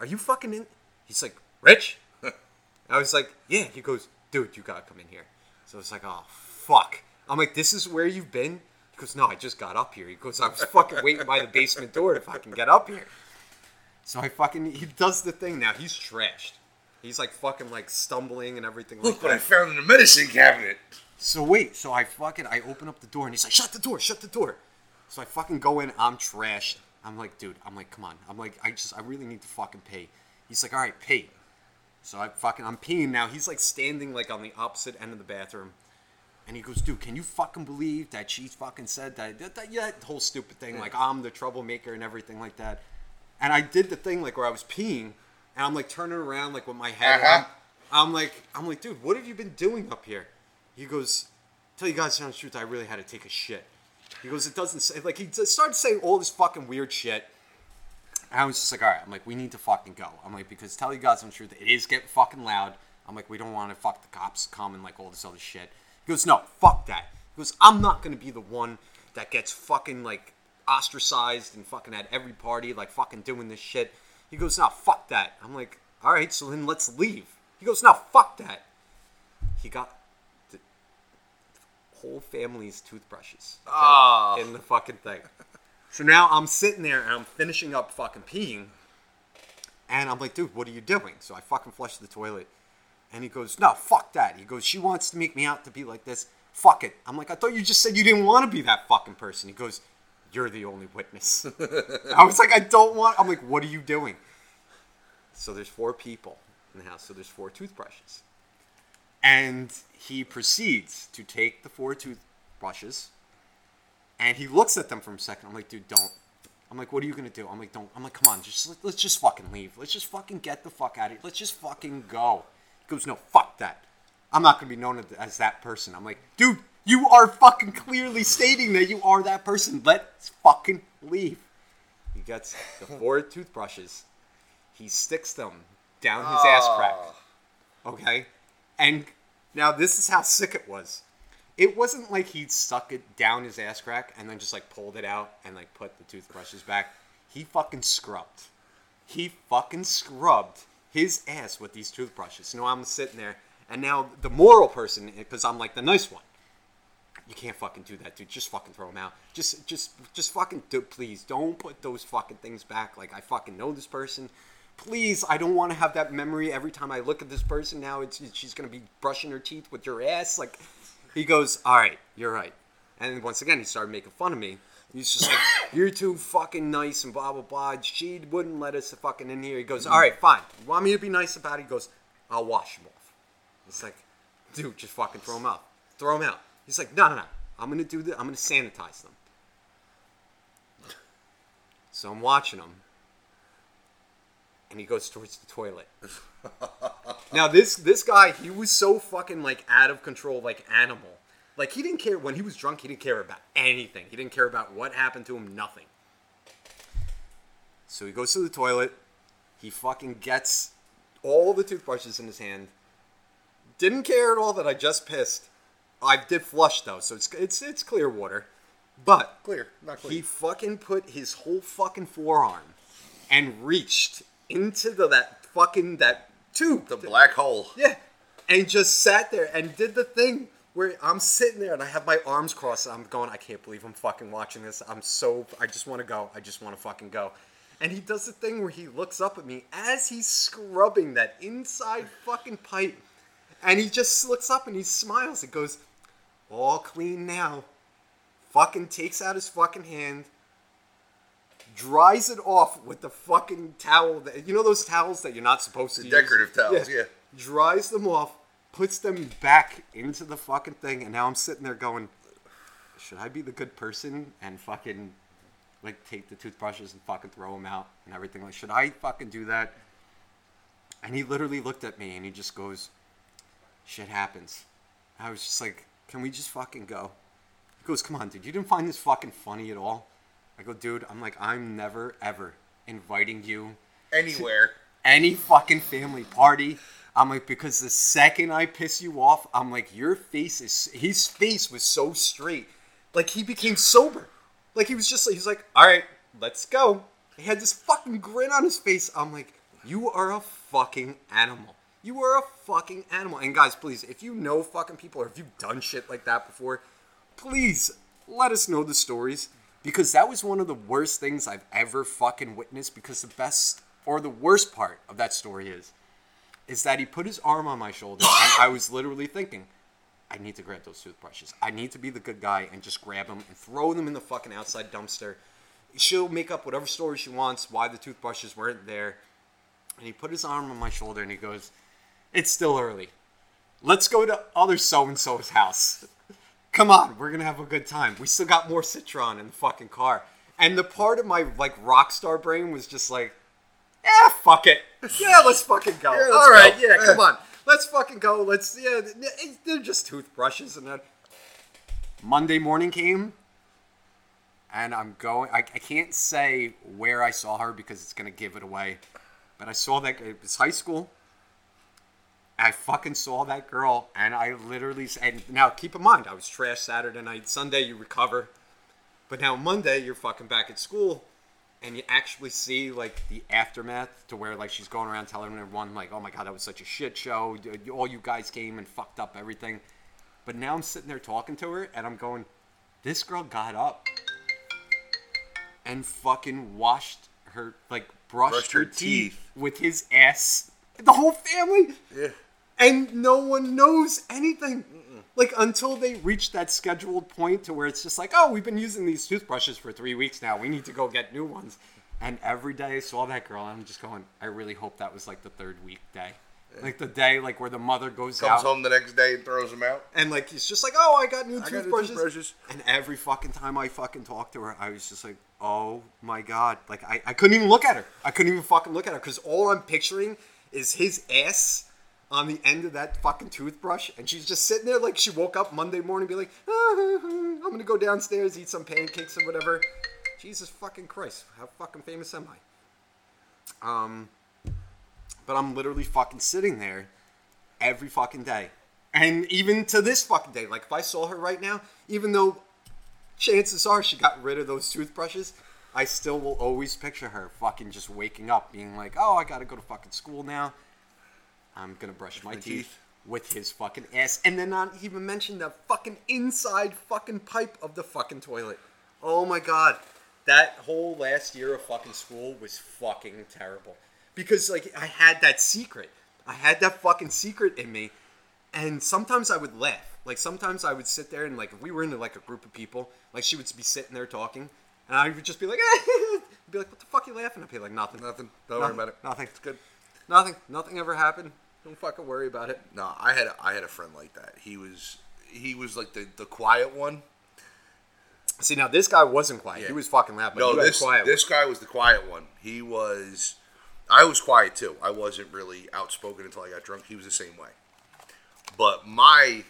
are you fucking in? He's like, Rich. I was like, yeah. He goes, dude, you gotta come in here. So it's like, oh fuck. I'm like, this is where you've been. He goes, no, I just got up here. He goes, I was fucking waiting by the basement door to fucking get up here. So I fucking he does the thing now. He's trashed. He's like fucking like stumbling and everything Look like what I found in the medicine cabinet. So wait, so I fucking I open up the door and he's like, shut the door, shut the door. So I fucking go in, I'm trashed. I'm like, dude, I'm like, come on. I'm like, I just I really need to fucking pee. He's like, all right, pee. So I fucking I'm peeing now. He's like standing like on the opposite end of the bathroom. And he goes, dude, can you fucking believe that she fucking said that, that, that yeah, that whole stupid thing, like I'm the troublemaker and everything like that. And I did the thing like where I was peeing, and I'm like turning around like with my head. Uh-huh. I'm like, I'm like, dude, what have you been doing up here? He goes, tell you guys the truth, I really had to take a shit. He goes, it doesn't say like he started saying all this fucking weird shit. And I was just like, all right, I'm like, we need to fucking go. I'm like, because tell you guys the truth, it is getting fucking loud. I'm like, we don't want to fuck the cops come and like all this other shit. He goes, no, fuck that. He goes, I'm not gonna be the one that gets fucking like ostracized and fucking at every party, like fucking doing this shit. He goes, no, fuck that. I'm like, all right, so then let's leave. He goes, no, fuck that. He got the whole family's toothbrushes okay, Oh. in the fucking thing. So now I'm sitting there and I'm finishing up fucking peeing. And I'm like, dude, what are you doing? So I fucking flush the toilet. And he goes, no, fuck that. He goes, she wants to make me out to be like this. Fuck it. I'm like, I thought you just said you didn't want to be that fucking person. He goes, you're the only witness. I was like, I don't want. I'm like, what are you doing? So there's four people in the house. So there's four toothbrushes. And he proceeds to take the four toothbrushes and he looks at them for a second. I'm like, dude, don't. I'm like, what are you gonna do? I'm like, don't. I'm like, come on, just let's just fucking leave. Let's just fucking get the fuck out of here. Let's just fucking go. He goes, no, fuck that. I'm not gonna be known as that person. I'm like, dude, you are fucking clearly stating that you are that person. Let's fucking leave. He gets the four toothbrushes. He sticks them down his ah. ass crack. Okay? And now this is how sick it was. It wasn't like he'd stuck it down his ass crack and then just like pulled it out and like put the toothbrushes back. He fucking scrubbed. He fucking scrubbed his ass with these toothbrushes. You know, I'm sitting there and now the moral person, because I'm like the nice one. You can't fucking do that, dude. Just fucking throw them out. Just, just, just fucking do. Please don't put those fucking things back. Like I fucking know this person. Please, I don't want to have that memory every time I look at this person. Now it's she's gonna be brushing her teeth with your ass. Like he goes, all right, you're right. And once again, he started making fun of me. He's just like, you're too fucking nice and blah blah blah. She wouldn't let us fucking in here. He goes, all right, fine. You want me to be nice about it? He goes, I'll wash them off. It's like, dude, just fucking throw them out. Throw them out. He's like, no, no, no. I'm gonna do this. I'm gonna sanitize them. So I'm watching him. And he goes towards the toilet. now this this guy, he was so fucking like out of control, like animal. Like he didn't care when he was drunk, he didn't care about anything. He didn't care about what happened to him, nothing. So he goes to the toilet. He fucking gets all the toothbrushes in his hand. Didn't care at all that I just pissed. Oh, I did flush though, so it's it's it's clear water. But Clear, not clear. he fucking put his whole fucking forearm and reached into the that fucking that tube. the black hole. Yeah. And just sat there and did the thing where I'm sitting there and I have my arms crossed and I'm going, I can't believe I'm fucking watching this. I'm so I just want to go. I just want to fucking go. And he does the thing where he looks up at me as he's scrubbing that inside fucking pipe. And he just looks up and he smiles and goes, All clean now. Fucking takes out his fucking hand, dries it off with the fucking towel. That, you know those towels that you're not supposed to The use? decorative towels, yeah. Dries them off, puts them back into the fucking thing, and now I'm sitting there going, should I be the good person and fucking like take the toothbrushes and fucking throw them out and everything? Like, should I fucking do that? And he literally looked at me and he just goes, shit happens. I was just like, can we just fucking go? He goes, come on, dude, you didn't find this fucking funny at all? I go, dude, I'm like, I'm never, ever inviting you Anywhere. any fucking family party. I'm like, because the second I piss you off, I'm like, your face is, his face was so straight. Like, he became sober. Like, he was just, he's like, all right, let's go. He had this fucking grin on his face. I'm like, you are a fucking animal. You are a fucking animal. And guys, please, if you know fucking people or if you've done shit like that before, please let us know the stories because that was one of the worst things I've ever fucking witnessed. Because the best or the worst part of that story is, is that he put his arm on my shoulder and I was literally thinking, I need to grab those toothbrushes. I need to be the good guy and just grab them and throw them in the fucking outside dumpster. She'll make up whatever story she wants why the toothbrushes weren't there. And he put his arm on my shoulder and he goes, It's still early. Let's go to other so and so's house. Come on, we're gonna have a good time. We still got more Citron in the fucking car. And the part of my like rock star brain was just like, yeah, fuck it. Yeah, let's fucking go. Yeah, let's All right, go. yeah, Eh. come on. Let's fucking go. Let's yeah, they're just toothbrushes and then Monday morning came and I'm going I, I can't say where I saw her because it's gonna give it away. But I saw that it was high school. I fucking saw that girl, and I literally and now keep in mind I was trash Saturday night. Sunday you recover, but now Monday you're fucking back at school, and you actually see like the aftermath to where like she's going around telling everyone like, oh my god, that was such a shit show. All you guys came and fucked up everything. But now I'm sitting there talking to her, and I'm going, this girl got up and fucking washed her like brushed, Brushed her, her teeth teeth. with his ass. The whole family Yeah. And no one knows anything. Like until they reach that scheduled point to where it's just like, oh, we've been using these toothbrushes for three weeks now. We need to go get new ones. And every day I saw that girl, and I'm just going, I really hope that was like the third week day, like the day like where the mother goes out. Comes out home the next day and throws them out. and like it's just like, oh, I got new got new toothbrushes. toothbrushes. And every fucking time I fucking talked to her, I was just like, oh my god, like I, I couldn't even look at her. I couldn't even fucking look at her because all I'm picturing is his ass on the end of that fucking toothbrush, and she's just sitting there like she woke up Monday morning, be like, ah, I'm gonna go downstairs, eat some pancakes or whatever. Jesus fucking Christ, how fucking famous am I? Um, but I'm literally fucking sitting there every fucking day. And even to this fucking day, like if I saw her right now, even though chances are she got rid of those toothbrushes, I still will always picture her fucking just waking up being like, oh, I gotta go to fucking school now. I'm gonna brush my, my teeth, teeth. with his fucking ass. And then not even mention the fucking inside fucking pipe of the fucking toilet. Oh my god. That whole last year of fucking school was fucking terrible. Because like I had that secret. I had that fucking secret in me. And sometimes I would laugh. Like sometimes I would sit there and like if we were in like a group of people, like she would be sitting there talking, and I would just be like, be like, what the fuck are you laughing? I'd be like, nothing, Nothing. Don't worry Nothing. about it. Nothing. It's good. nothing, nothing ever happened. Don't fucking worry about it. No, I had I had a friend like that. He was he was like the the quiet one. See now, this guy wasn't quiet. Yeah. He was fucking loud. But No, you had a this quiet this guy was the quiet one. He was. I was quiet too. I wasn't really outspoken until I got drunk. He was the same way. But my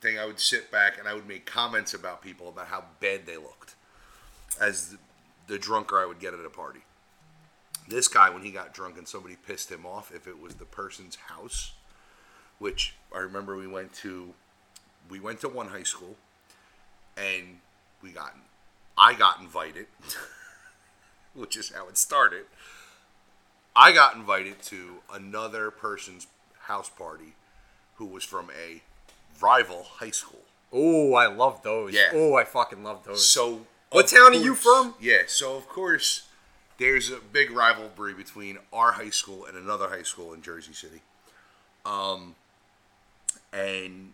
thing, I would sit back and I would make comments about people about how bad they looked, as the, the drunker I would get at a party. This guy, when he got drunk and somebody pissed him off, if it was the person's house, which I remember we went to, we went to one high school, and we got, I got invited, which is how it started. I got invited to another person's house party, who was from a rival high school. Oh, I love those. Yeah. Oh, I fucking love those. So, What town are you from? Yeah, so of course, there's a big rivalry between our high school and another high school in Jersey City. Um, and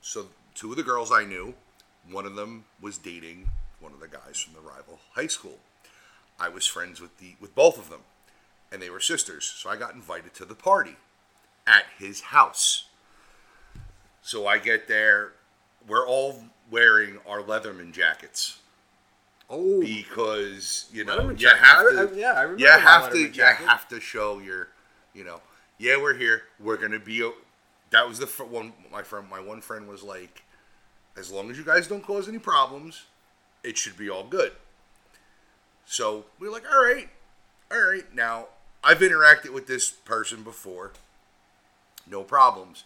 so two of the girls I knew, one of them was dating one of the guys from the rival high school. I was friends with the with both of them, and they were sisters. So I got invited to the party at his house. So I get there, we're all wearing our letterman jackets oh, because you know you have to. I- yeah, I remember You have to. You have to show your, you know, yeah, we're here. We're gonna be. o- That was the fir- one. My friend, my one friend was like, as long as you guys don't cause any problems, it should be all good. So we're like, all right, all right. Now I've interacted with this person before. No problems.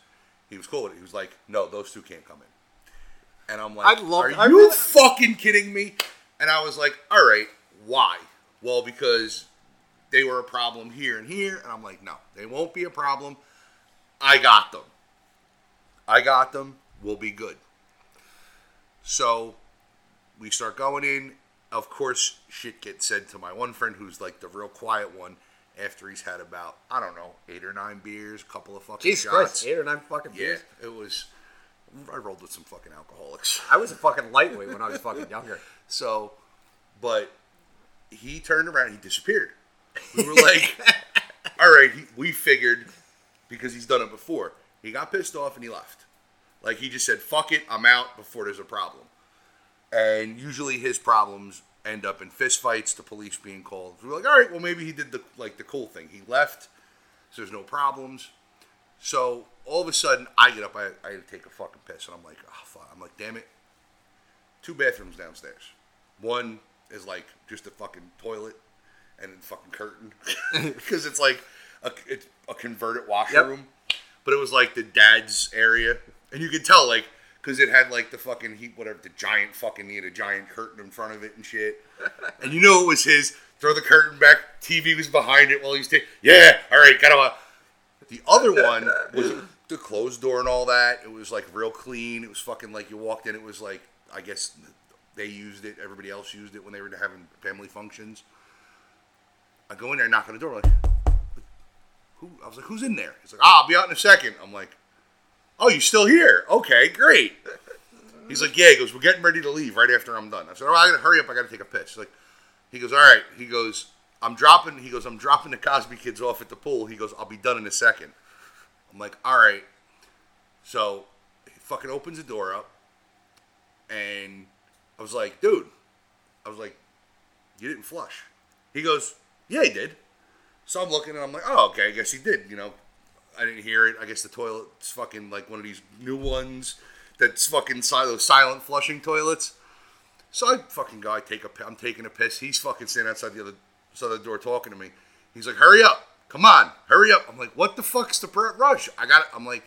He was cool with it. He was like, no, those two can't come in. And I'm like, I love- are I you really- fucking kidding me? And I was like, all right, why? Well, because they were a problem here and here. And I'm like, no, they won't be a problem. I got them. I got them. We'll be good. So we start going in. Of course, shit gets said to my one friend who's like the real quiet one after he's had about, I don't know, eight or nine beers, a couple of fucking Jesus shots. Christ, eight or nine fucking Yeah, beers. it was. I rolled with some fucking alcoholics. I was a fucking lightweight when I was fucking younger. So, but he turned around, he disappeared. We were like, all right, he, we figured because he's done it before. He got pissed off and he left. Like he just said, "Fuck it, I'm out." Before there's a problem, and usually his problems end up in fistfights, the police being called. We were like, all right, well maybe he did the like the cool thing. He left, so there's no problems. So all of a sudden, I get up. I, I take a fucking piss, and I'm like, oh fuck. I'm like, damn it. Two bathrooms downstairs. One is like just a fucking toilet and a fucking curtain because it's like a it's a converted washroom, but it was like the dad's area, and you could tell like because it had like the fucking heat, whatever the giant fucking he had a giant curtain in front of it and shit, and you know it was his. Throw the curtain back. TV was behind it while he's taking. Yeah, all right, got him. The other one was the closed door and all that. It was like real clean. It was fucking like you walked in. It was like I guess they used it. Everybody else used it when they were having family functions. I go in there, knock on the door, like, who? I was like, who's in there? He's like, ah, I'll be out in a second. I'm like, oh, you still here? Okay, great. He's like, yeah. He goes, we're getting ready to leave right after I'm done. I said, oh, I gotta hurry up. I gotta take a piss. He's like, he goes, all right. He goes, I'm dropping. He goes, I'm dropping the Cosby kids off at the pool. He goes, I'll be done in a second. I'm like, all right. So he fucking opens the door up, and I was like, dude, I was like, you didn't flush. He goes, yeah, he did. So I'm looking and I'm like, oh, okay, I guess he did. You know, I didn't hear it. I guess the toilet's fucking like one of these new ones that's fucking si- those silent flushing toilets. So I fucking I take a, I'm taking a piss. He's fucking standing outside the other side of the door talking to me. He's like, hurry up, come on, hurry up. I'm like, what the fuck's the rush? I got it. I'm like,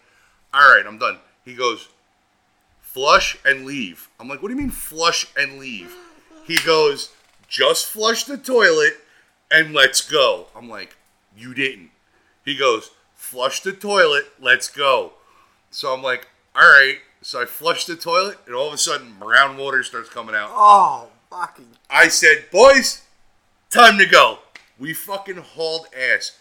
all right, I'm done. He goes, flush and leave. I'm like, what do you mean flush and leave? He goes, just flush the toilet and let's go. I'm like, you didn't. He goes, flush the toilet, let's go. So I'm like, all right. So I flush the toilet, and all of a sudden, brown water starts coming out. Oh, fucking. I said, boys, time to go. We fucking hauled ass.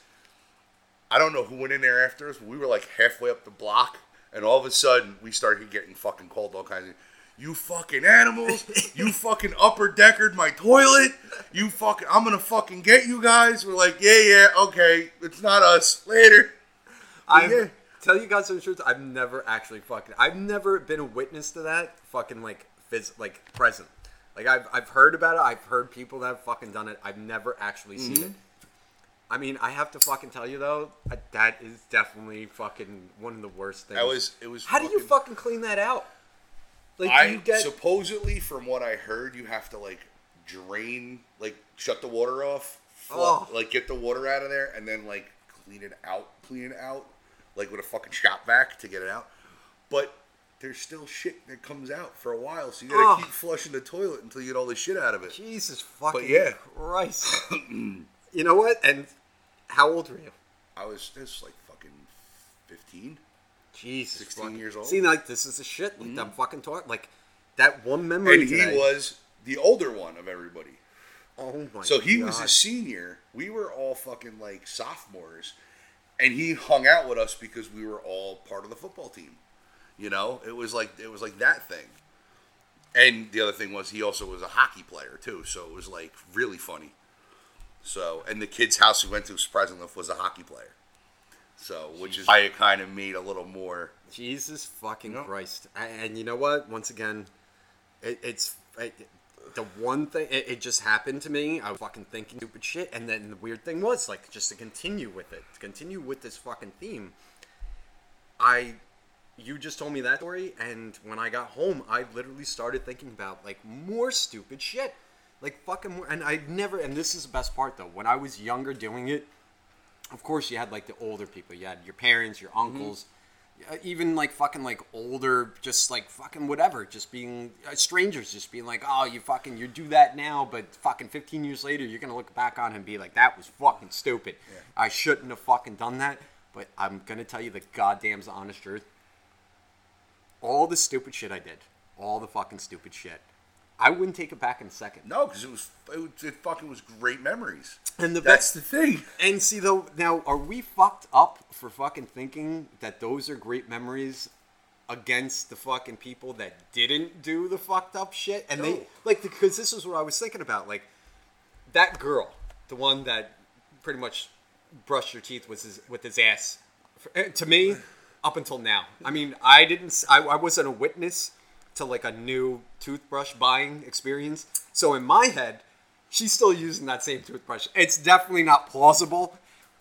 I don't know who went in there after us, but we were like halfway up the block, and all of a sudden we started getting fucking called all kinds of. You fucking animals! You fucking upper deckered my toilet! You fucking, I'm gonna fucking get you guys! We're like, yeah, yeah, okay, it's not us. Later. I yeah. tell you guys some truth. I've never actually fucking. I've never been a witness to that. Fucking like phys- like present. Like I've I've heard about it. I've heard people that have fucking done it. I've never actually seen Mm-hmm. it. I mean, I have to fucking tell you though, that is definitely fucking one of the worst things. That was it was. How do you fucking clean that out? Like, I you get? supposedly, from what I heard, you have to like drain, like shut the water off, Oh. like get the water out of there, and then like clean it out, clean it out, like with a fucking shop vac to get it out. But there's still shit that comes out for a while, so you gotta Oh. keep flushing the toilet until you get all the shit out of it. Jesus fucking but yeah. Christ! you know what? And how old were you? I was this like fucking fifteen. Jesus, 16 fucking- years old? See, like this is the shit. Like mm-hmm. I'm fucking talking. Like that one memory. And he today- was the older one of everybody. Oh my. God. So he was a senior. We were all fucking like sophomores, and he hung out with us because we were all part of the football team. You know, it was like it was like that thing. And the other thing was he also was a hockey player too, so it was like really funny. So, and the kid's house we went to, surprisingly enough, was a hockey player. So, which is why it kind of made a little more. Jesus fucking No. Christ! A- And you know what? Once again, it, it's it, the one thing. It, it just happened to me. I was fucking thinking stupid shit, and then the weird thing was like just to continue with it, to continue with this fucking theme. I, you just told me that story, and when I got home, I literally started thinking about like more stupid shit, like fucking more. And I never. And this is the best part though. When I was younger doing it, of course you had like the older people. You had your parents your uncles uh, even like fucking like older just like fucking whatever. Just being uh, strangers just being like oh you fucking you do that now but fucking 15 years later you're gonna look back on it and be like that was fucking stupid. I shouldn't have fucking done that but i'm gonna tell you the goddamn's honest truth. All the stupid shit i did. All the fucking stupid shit i wouldn't take it back in a second No, because it was, it it fucking was great memories. And the That's best the thing. And see though, now are we fucked up for fucking thinking that those are great memories against the fucking people that didn't do the fucked up shit? And No. they like because this is what I was thinking about. Like that girl, the one that pretty much brushed her teeth with his with his ass. eh, To me, up until now, I mean, I didn't. I wasn't a witness to like a new toothbrush buying experience. So in my head, she's still using that same toothbrush. It's definitely not plausible,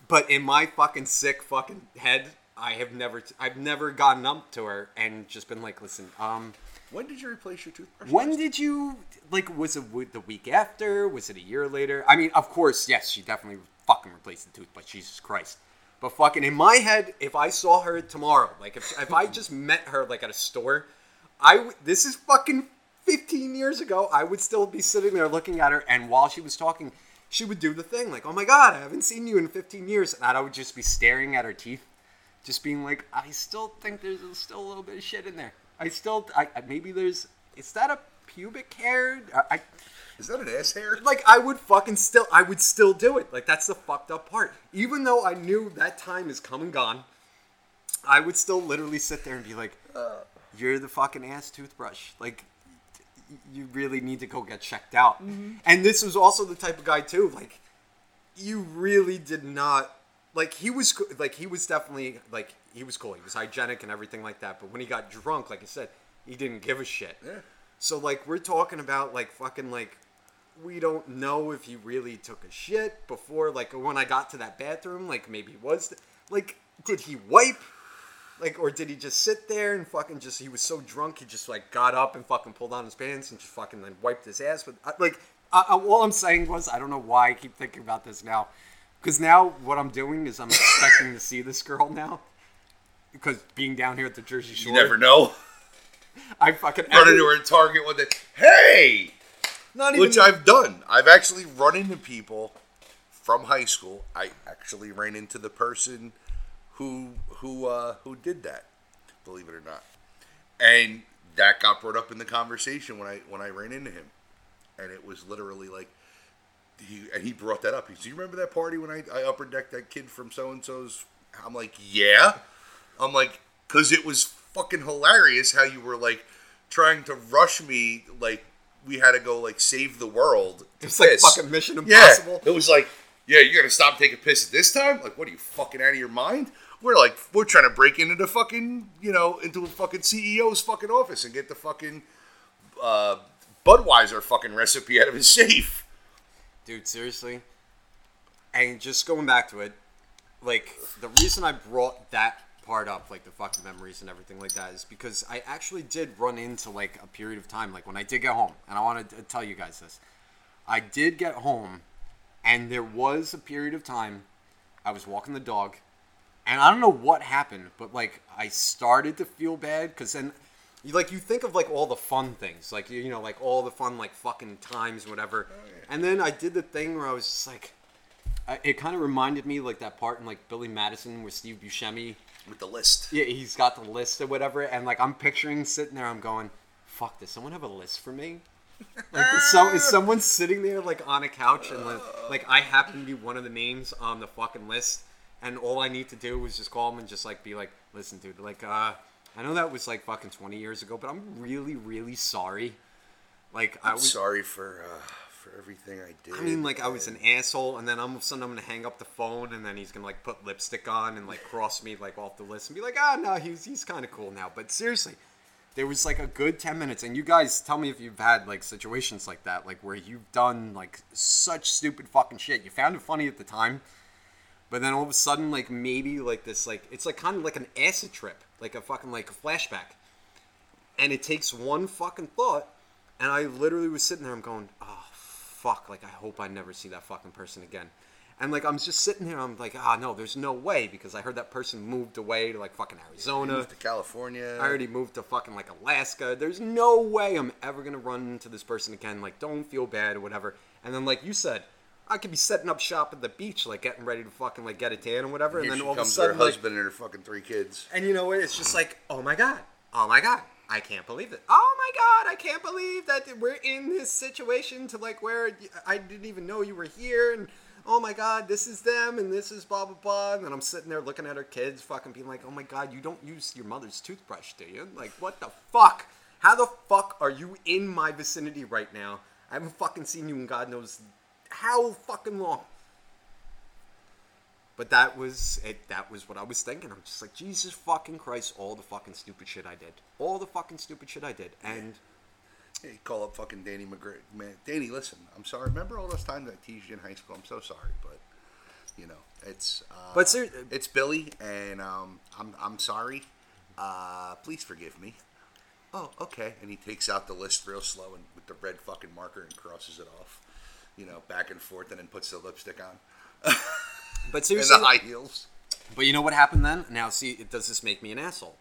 but in my fucking sick fucking head, I have never, I've never gotten up to her and just been like, listen, um, When did you replace your toothbrush? when last? did you like? Was it the week after? Was it a year later? I mean, of course, yes, she definitely fucking replaced the toothbrush. Jesus Christ! But fucking in my head, if I saw her tomorrow, like if, if I just met her like at a store, I this is fucking 15 years ago. I would still be sitting there looking at her, and while she was talking, she would do the thing like, "Oh my god, I haven't seen you in 15 years," and I would just be staring at her teeth just being like, I still think there's still a little bit of shit in there. I still, I I- maybe there's, is that a pubic hair? I, I Is that an ass hair? like, I would fucking still, I would still do it. Like that's the fucked up part. Even though I knew that time is come and gone, I would still literally sit there and be like, uh, "You're the fucking ass toothbrush." Like. You really need to go get checked out. Mm-hmm. And this was also the type of guy too. Like, you really did not like he was like he was definitely like he was cool he was hygienic and everything like that but when he got drunk like i said he didn't give a shit Yeah. so like we're talking about like fucking like we don't know if he really took a shit before like when i got to that bathroom like maybe he was like did he wipe like or did he just sit there and fucking just he was so drunk he just like got up and fucking pulled on his pants and just fucking then wiped his ass with like I, I, all i'm saying was i don't know why i keep thinking about this now because now what i'm doing is i'm expecting to see this girl now because being down here at the jersey shore You never know. i fucking Run into her at Target one day. Hey, not even which I've done. I've actually run into people from high school. I actually ran into the person who who uh, who did that. Believe it or not, and that got brought up in the conversation when I when I ran into him, and it was literally like. He, and he brought that up. He said, "Do you remember that party when I, I upper decked that kid from so and so's?" I'm like, "Yeah." I'm like, because it was fucking hilarious how you were like trying to rush me, like we had to go like save the world. It's like fucking Mission Yeah, Impossible. it was like, yeah, you're gonna stop taking piss at this time? Like, what are you fucking out of your mind? We're like, we're trying to break into the fucking, you know, into a fucking CEO's fucking office and get the fucking uh, Budweiser fucking recipe out of his safe. Dude, seriously. And just going back to it, like the reason I brought that part up, like the fucking memories and everything like that, is because I actually did run into like a period of time, like when I did get home, and I want to tell you guys this. I did get home, and there was a period of time I was walking the dog, and I don't know what happened, but like I started to feel bad because then. You, like you think of like all the fun things, like you, you know, like all the fun like fucking times, whatever. Oh, and then I did the thing where I was just like, I, it kind of reminded me like that part in like Billy Madison with Steve Buscemi. With the list. Yeah, he's got the list or whatever, and like I'm picturing sitting there, I'm going, "Fuck, does someone have a list for me?" Like, is, so, is someone sitting there like on a couch and like, like I happen to be one of the names on the fucking list, and all I need to do is just call him and just like be like, "Listen, dude, like, uh, I know that was like fucking 20 years ago, but I'm really, really sorry." Like, I I'm was sorry for uh, for everything I did. I mean, like I was an asshole, and then all of a sudden I'm gonna hang up the phone, and then he's gonna like put lipstick on and like cross me like off the list and be like, ah, no, he's he's kind of cool now. But seriously, there was like a good ten minutes, and you guys tell me if you've had like situations like that, like where you've done like such stupid fucking shit. You found it funny at the time, but then all of a sudden, like maybe like this, like it's like kind of like an acid trip, like a fucking like a flashback, and it takes one fucking thought, and I literally was sitting there, I'm going, oh fuck, like I hope I never see that fucking person again. And like I'm just sitting there, I'm like, ah, no, there's no way because I heard that person moved away to like fucking Arizona. moved to California. I already moved to fucking like Alaska. There's no way I'm ever gonna run into this person again. Like, don't feel bad or whatever. And then, like you said, I could be setting up shop at the beach, like getting ready to fucking like get a tan or whatever. Here and then all of a sudden, her like, husband and her fucking three kids. and you know what? It's just like, oh my god, oh my god, I can't believe it. Oh my god, I can't believe that we're in this situation to like where I didn't even know you were here, and oh my god, this is them, and this is blah blah blah. And then I'm sitting there looking at her kids, fucking being like, oh my god, you don't use your mother's toothbrush, do you? Like, what the fuck? How the fuck are you in my vicinity right now? I haven't fucking seen you in God knows how fucking long. But that was it. That was what I was thinking. I'm just like, Jesus fucking Christ! All the fucking stupid shit I did. All the fucking stupid shit I did. And Hey, call up fucking Danny McGregor. Man, Danny, listen, I'm sorry. Remember all those times I teased you in high school? I'm so sorry, but you know, it's uh, But ser- it's Billy, and um, I'm I'm sorry. Uh, please forgive me. Oh, okay. And he takes out the list real slow and with the red fucking marker and crosses it off. You know, back and forth, and then puts the lipstick on but and seriously, the high heels. But you know what happened then? Now, see, it does this make me an asshole?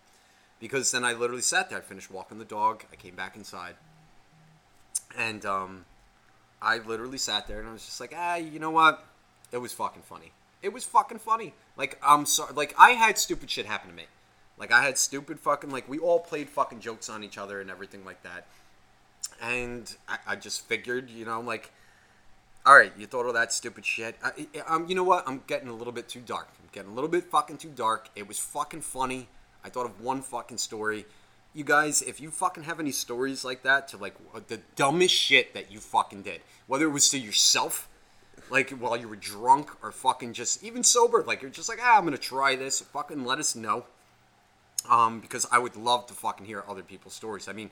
Because then I literally sat there. I finished walking the dog. I came back inside, and um, I literally sat there and I was just like, ah, you know what? It was fucking funny. It was fucking funny. Like I'm sorry. Like I had stupid shit happen to me. Like I had stupid fucking like we all played fucking jokes on each other and everything like that. And I, I just figured, you know, like all right, you thought all that stupid shit. I, I- um, you know what? I'm getting a little bit too dark. I'm getting a little bit fucking too dark. It was fucking funny. I thought of one fucking story. You guys, if you fucking have any stories like that to like the dumbest shit that you fucking did, whether it was to yourself, like while you were drunk or fucking just even sober, like you're just like, ah, I'm gonna try this. Fucking let us know. Um, because I would love to fucking hear other people's stories. I mean,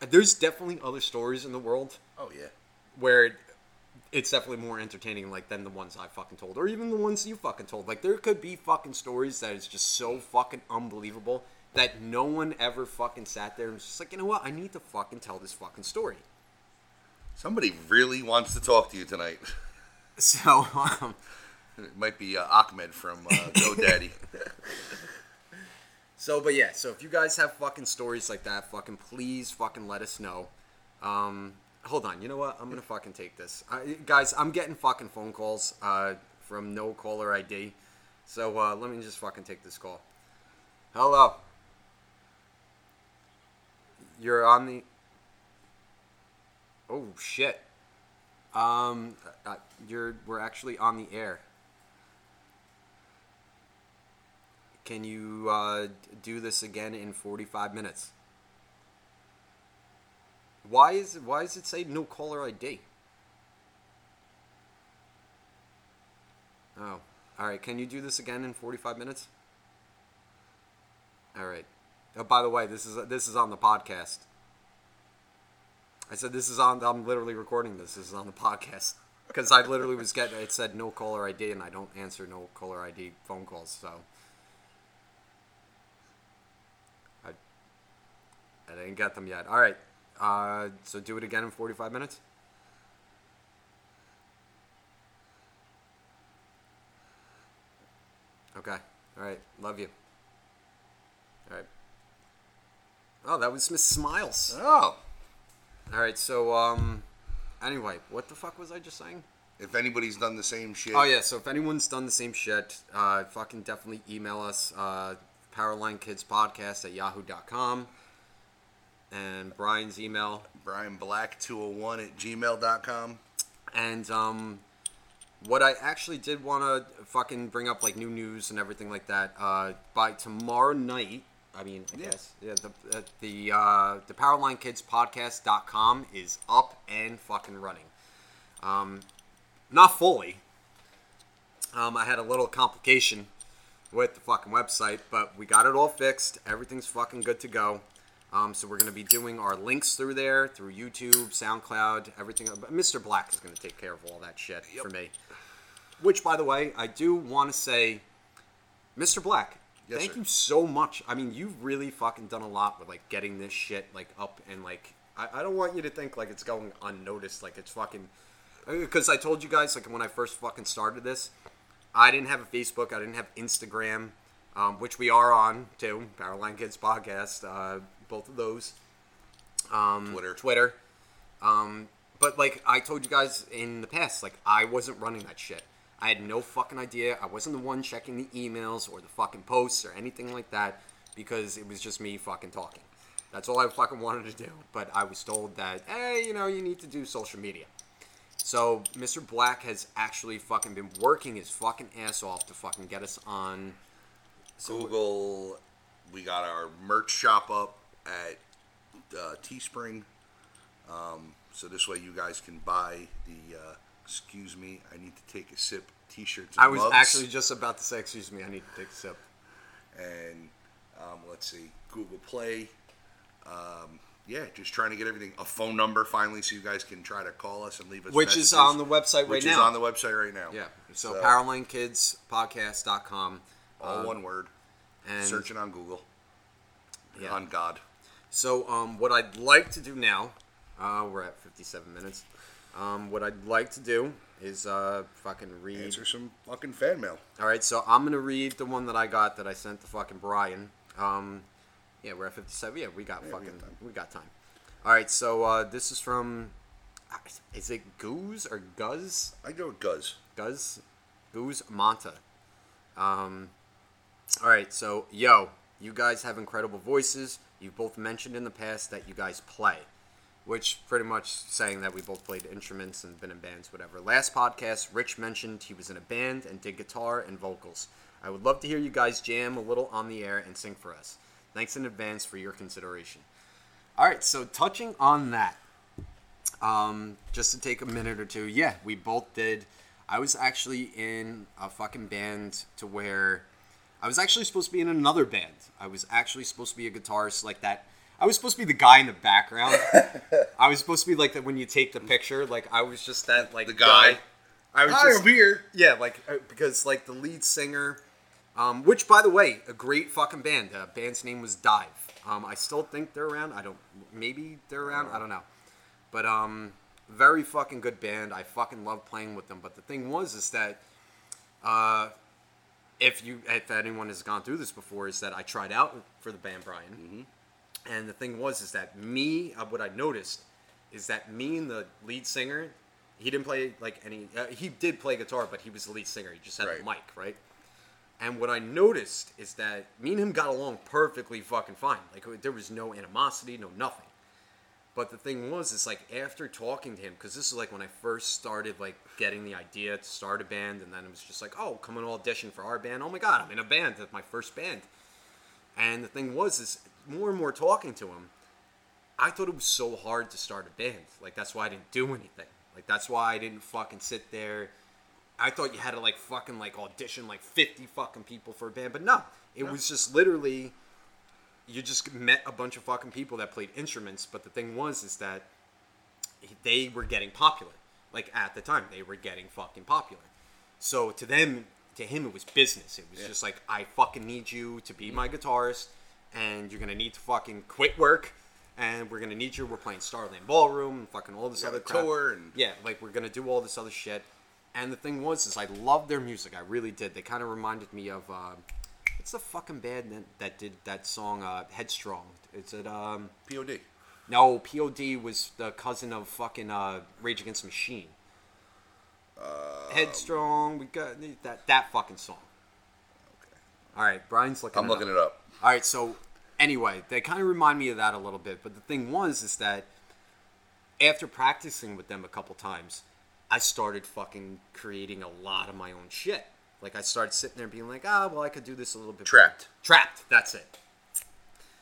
there's definitely other stories in the world Oh yeah. where it's definitely more entertaining like than the ones I fucking told or even the ones you fucking told. Like there could be fucking stories that is just so fucking unbelievable that no one ever fucking sat there and was just like, you know what, I need to fucking tell this fucking story. Somebody really wants to talk to you tonight. So um, It might be uh, Ahmed from uh, GoDaddy. So, but yeah, so if you guys have fucking stories like that, fucking please fucking let us know. Um, hold on, you know what? I'm gonna fucking take this, I, guys. I'm getting fucking phone calls uh, from no caller ID. So uh, let me just fucking take this call. Hello. You're on the. Oh shit. Um, uh, you're we're actually on the air. Can you uh, do this again in 45 minutes? Why is why does it say no caller ID? Oh, all right. Can you do this again in 45 minutes? All right. Oh, by the way, this is this is on the podcast. I said this is on. I'm literally recording this. This is on the podcast because I literally was getting. It said no caller ID, and I don't answer no caller ID phone calls. So I I didn't get them yet. All right. Uh, so do it again in 45 minutes. Okay. All right. Love you. All right. Oh, that was Miss Smiles. Oh, All right. So, um, anyway, what the fuck was I just saying? if anybody's done the same shit, Oh yeah. So if anyone's done the same shit, uh, fucking definitely email us. Uh, Powerline Kids Podcast at yahoo.com. And Brian's email. Brian Black 201 at gmail.com. And um, what I actually did want to fucking bring up, like new news and everything like that. Uh, by tomorrow night, I mean, I Yeah. guess, yeah, the uh, the uh, the Powerline Kids Podcast.com is up and fucking running. Um, not fully. Um, I had a little complication with the fucking website, but we got it all fixed. Everything's fucking good to go. Um, so we're going to be doing our links through there, through YouTube, SoundCloud, everything. But Mr. Black is going to take care of all that shit for me. Which, by the way, I do want to say, Mr. Black, Yes, thank sir. you so much. I mean, you've really fucking done a lot with like getting this shit like up and like. I, I don't want you to think like it's going unnoticed. Like it's fucking. Because I told you guys like when I first fucking started this, I didn't have a Facebook. I didn't have Instagram, um, which we are on too. Powerline Kids Podcast, uh, both of those. Um, Twitter. Twitter. Um, but like I told you guys in the past, like I wasn't running that shit. I had no fucking idea. I wasn't the one checking the emails or the fucking posts or anything like that because it was just me fucking talking. That's all I fucking wanted to do. But I was told that, hey, you know, you need to do social media. So Mr. Black has actually fucking been working his fucking ass off to fucking get us on. Google. We got our merch shop up at uh, Teespring. Um, so this way you guys can buy the, uh, excuse me, I need to take a sip t shirts. I was actually just about to say, excuse me, I need to take a sip. and um, let's see, Google Play. Um, yeah, just trying to get everything. A phone number finally, so you guys can try to call us and leave us. Which is on the website right which is now. on the website right now. Yeah. So, So- PowerlineKidsPodcast.com. all um, one word. And Searching on Google. Yeah. On God. So, um, what I'd like to do now, uh, we're at 57 minutes. Um, what I'd like to do is uh, fucking read. Answer some fucking fan mail. All right, so I'm gonna read the one that I got that I sent to fucking Brian. Um, yeah, we're at 57. Yeah, we got Yeah, we fucking, got time. we got time. All right, so uh, this is from, is it Goose or Guz? I go with Guz. Guz, Guz Monta. Um, all right, so yo, you guys have incredible voices. You've both mentioned in the past that you guys play, which pretty much saying that we both played instruments and been in bands, whatever. Last podcast, Rich mentioned he was in a band and did guitar and vocals. I would love to hear you guys jam a little on the air and sing for us. Thanks in advance for your consideration. All right, so touching on that, um, just to take a minute or two, yeah, we both did. I was actually in a fucking band to where I was actually supposed to be in another band. I was actually supposed to be a guitarist like that. I was supposed to be the guy in the background. I was supposed to be like that when you take the picture. Like I was just that like The guy. I was Hi, just I'm here. yeah, like uh, because like the lead singer, um, which by the way, a great fucking band. The band's name was Dive. Um, I still think they're around. I don't. Maybe they're around. I don't know. But um, very fucking good band. I fucking love playing with them. But the thing was is that, uh, if you if anyone has gone through this before, is that I tried out for the band Brian, and the thing was is that me uh, what I noticed is that me and the lead singer, he didn't play like any. Uh, he did play guitar, but he was the lead singer. He just had the Right. mic, right? And what I noticed is that me and him got along perfectly fucking fine. Like there was no animosity, no nothing. But the thing was, is like after talking to him, because this is like when I first started like getting the idea to start a band, and then it was just like, oh, come and audition for our band. Oh my god, I'm in a band. That's my first band. And the thing was, is more and more talking to him, I thought it was so hard to start a band. Like that's why I didn't do anything. Like that's why I didn't fucking sit there. I thought you had to like fucking like audition like 50 fucking people for a band, but no. It was just literally you just met a bunch of fucking people that played instruments, but the thing was is that they were getting popular. Like at the time, they were getting fucking popular. So to them, to him, it was business. It was Yeah. just like I fucking need you to be my guitarist, and you're gonna need to fucking quit work, and we're gonna need you. We're playing Starland Ballroom and fucking all this other crap. tour and- yeah, like we're gonna do all this other shit. And the thing was, is I loved their music. I really did. They kind of reminded me of uh, what's the fucking band that, that did that song uh, Headstrong? Is it um? POD. No, POD was the cousin of fucking uh, Rage Against the Machine. Headstrong, we got that that fucking song. Okay. All right, Brian's looking. I'm it looking up. it up. All right, so anyway, they kind of remind me of that a little bit. But the thing was, is that after practicing with them a couple times, I started fucking creating a lot of my own shit. Like I started sitting there being like, ah, well, I could do this a little bit. better." Trapt. Trapt. That's it.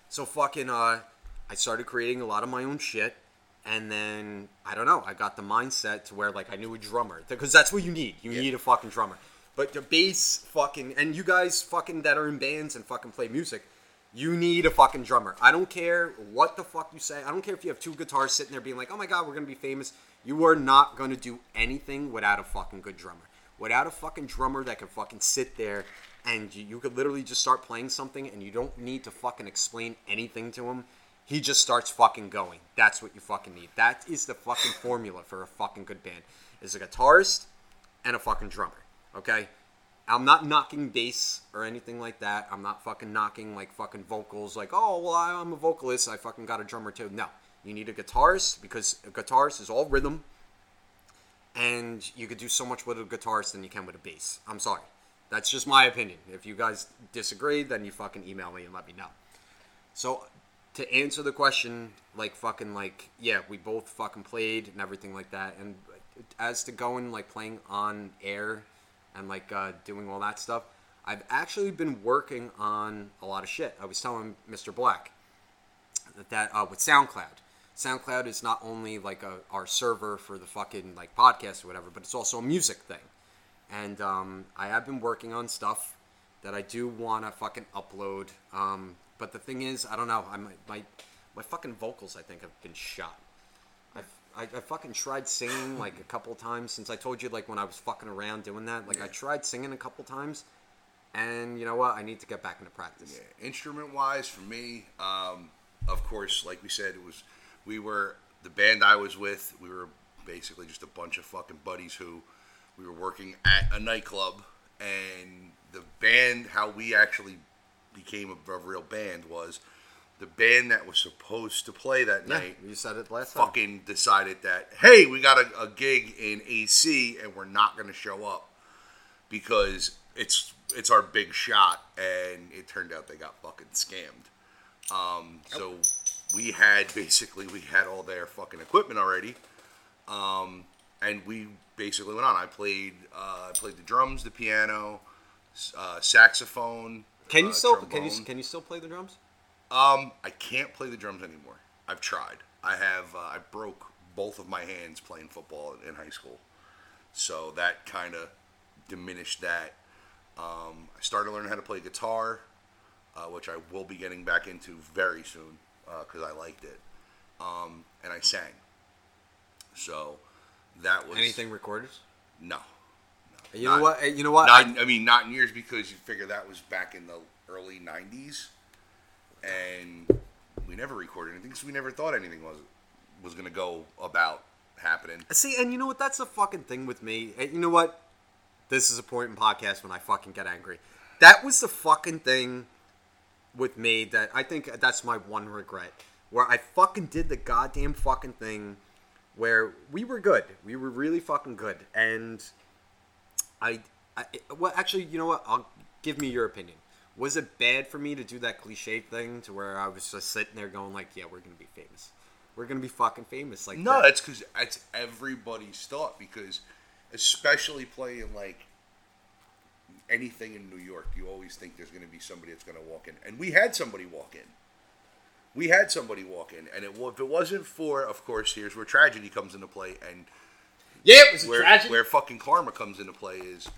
So fucking, uh, I started creating a lot of my own shit, and then I don't know. I got the mindset to where like I knew a drummer because that's what you need. You Yeah. need a fucking drummer. But the bass, fucking, and you guys fucking that are in bands and fucking play music, you need a fucking drummer. I don't care what the fuck you say. I don't care if you have two guitars sitting there being like, oh my god, we're gonna be famous. You are not gonna do anything without a fucking good drummer. Without a fucking drummer that can fucking sit there and you, you could literally just start playing something and you don't need to fucking explain anything to him. He just starts fucking going. That's what you fucking need. That is the fucking formula for a fucking good band. Is a guitarist and a fucking drummer. Okay? I'm not knocking bass or anything like that. I'm not fucking knocking like fucking vocals like, oh, well, I'm a vocalist. I fucking got a drummer too. No. You need a guitarist because a guitarist is all rhythm and you could do so much with a guitarist than you can with a bass. I'm sorry. That's just my opinion. If you guys disagree, then you fucking email me and let me know. So to answer the question, like fucking like yeah, we both fucking played and everything like that. And as to going like playing on air and like uh, doing all that stuff, I've actually been working on a lot of shit. I was telling Mr. Black that, that uh, with SoundCloud. SoundCloud is not only like a, our server for the fucking like podcast or whatever, but it's also a music thing. And um, I have been working on stuff that I do want to fucking upload. Um, but the thing is, I don't know. I might, my my fucking vocals I think have been shot. I've, I, I fucking tried singing like a couple times since I told you like when I was fucking around doing that. Like I tried singing a couple times, and you know what? I need to get back into practice. Yeah, instrument wise, for me, um, of course, like we said, it was we were the band I was with. We were basically just a bunch of fucking buddies who we were working at a nightclub, and the band, how we actually became a, a real band was the band that was supposed to play that Yeah, night you said it last time. fucking decided that hey we got a, a gig in AC and we're not going to show up because it's it's our big shot and it turned out they got fucking scammed um, so we had basically we had all their fucking equipment already um, and we basically went on I played uh, I played the drums the piano uh, saxophone Can you uh, still can you can you still play the drums? Um, I can't play the drums anymore. I've tried. I have. Uh, I broke both of my hands playing football in high school, so that kind of diminished that. Um, I started learning how to play guitar, uh, which I will be getting back into very soon because I liked it, um, and I sang. So that was Anything recorded? No, You Not- know what? You know what? not. I- mean, not in years because you figure that was back in the early '90s, and we never recorded anything because we never thought anything was was going to go about happening. See, and you know what? That's the fucking thing with me. And you know what? This is a point in podcast when I fucking get angry. That was the fucking thing with me that I think that's my one regret. Where I fucking did the goddamn fucking thing where we were good. We were really fucking good. And I, I well, actually, you know what? I'll give me your opinion. Was it bad for me to do that cliche thing to where I was just sitting there going like, yeah, we're gonna be famous. We're gonna be fucking famous. Like No, that. that's because that's everybody's thought. Because especially playing like anything in New York, you always think there's going to be somebody that's going to walk in, and we had somebody walk in. We had somebody walk in, and it, if it wasn't for, of course, here's where tragedy comes into play, and yeah, it was a where tragedy. where fucking karma comes into play is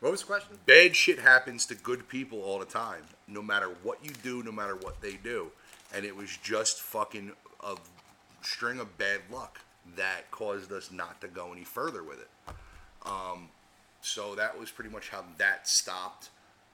What was the question? bad shit happens to good people all the time, no matter what you do, no matter what they do. And it was just fucking a string of bad luck. that caused us not to go any further with it. Um, so that was pretty much how that stopped.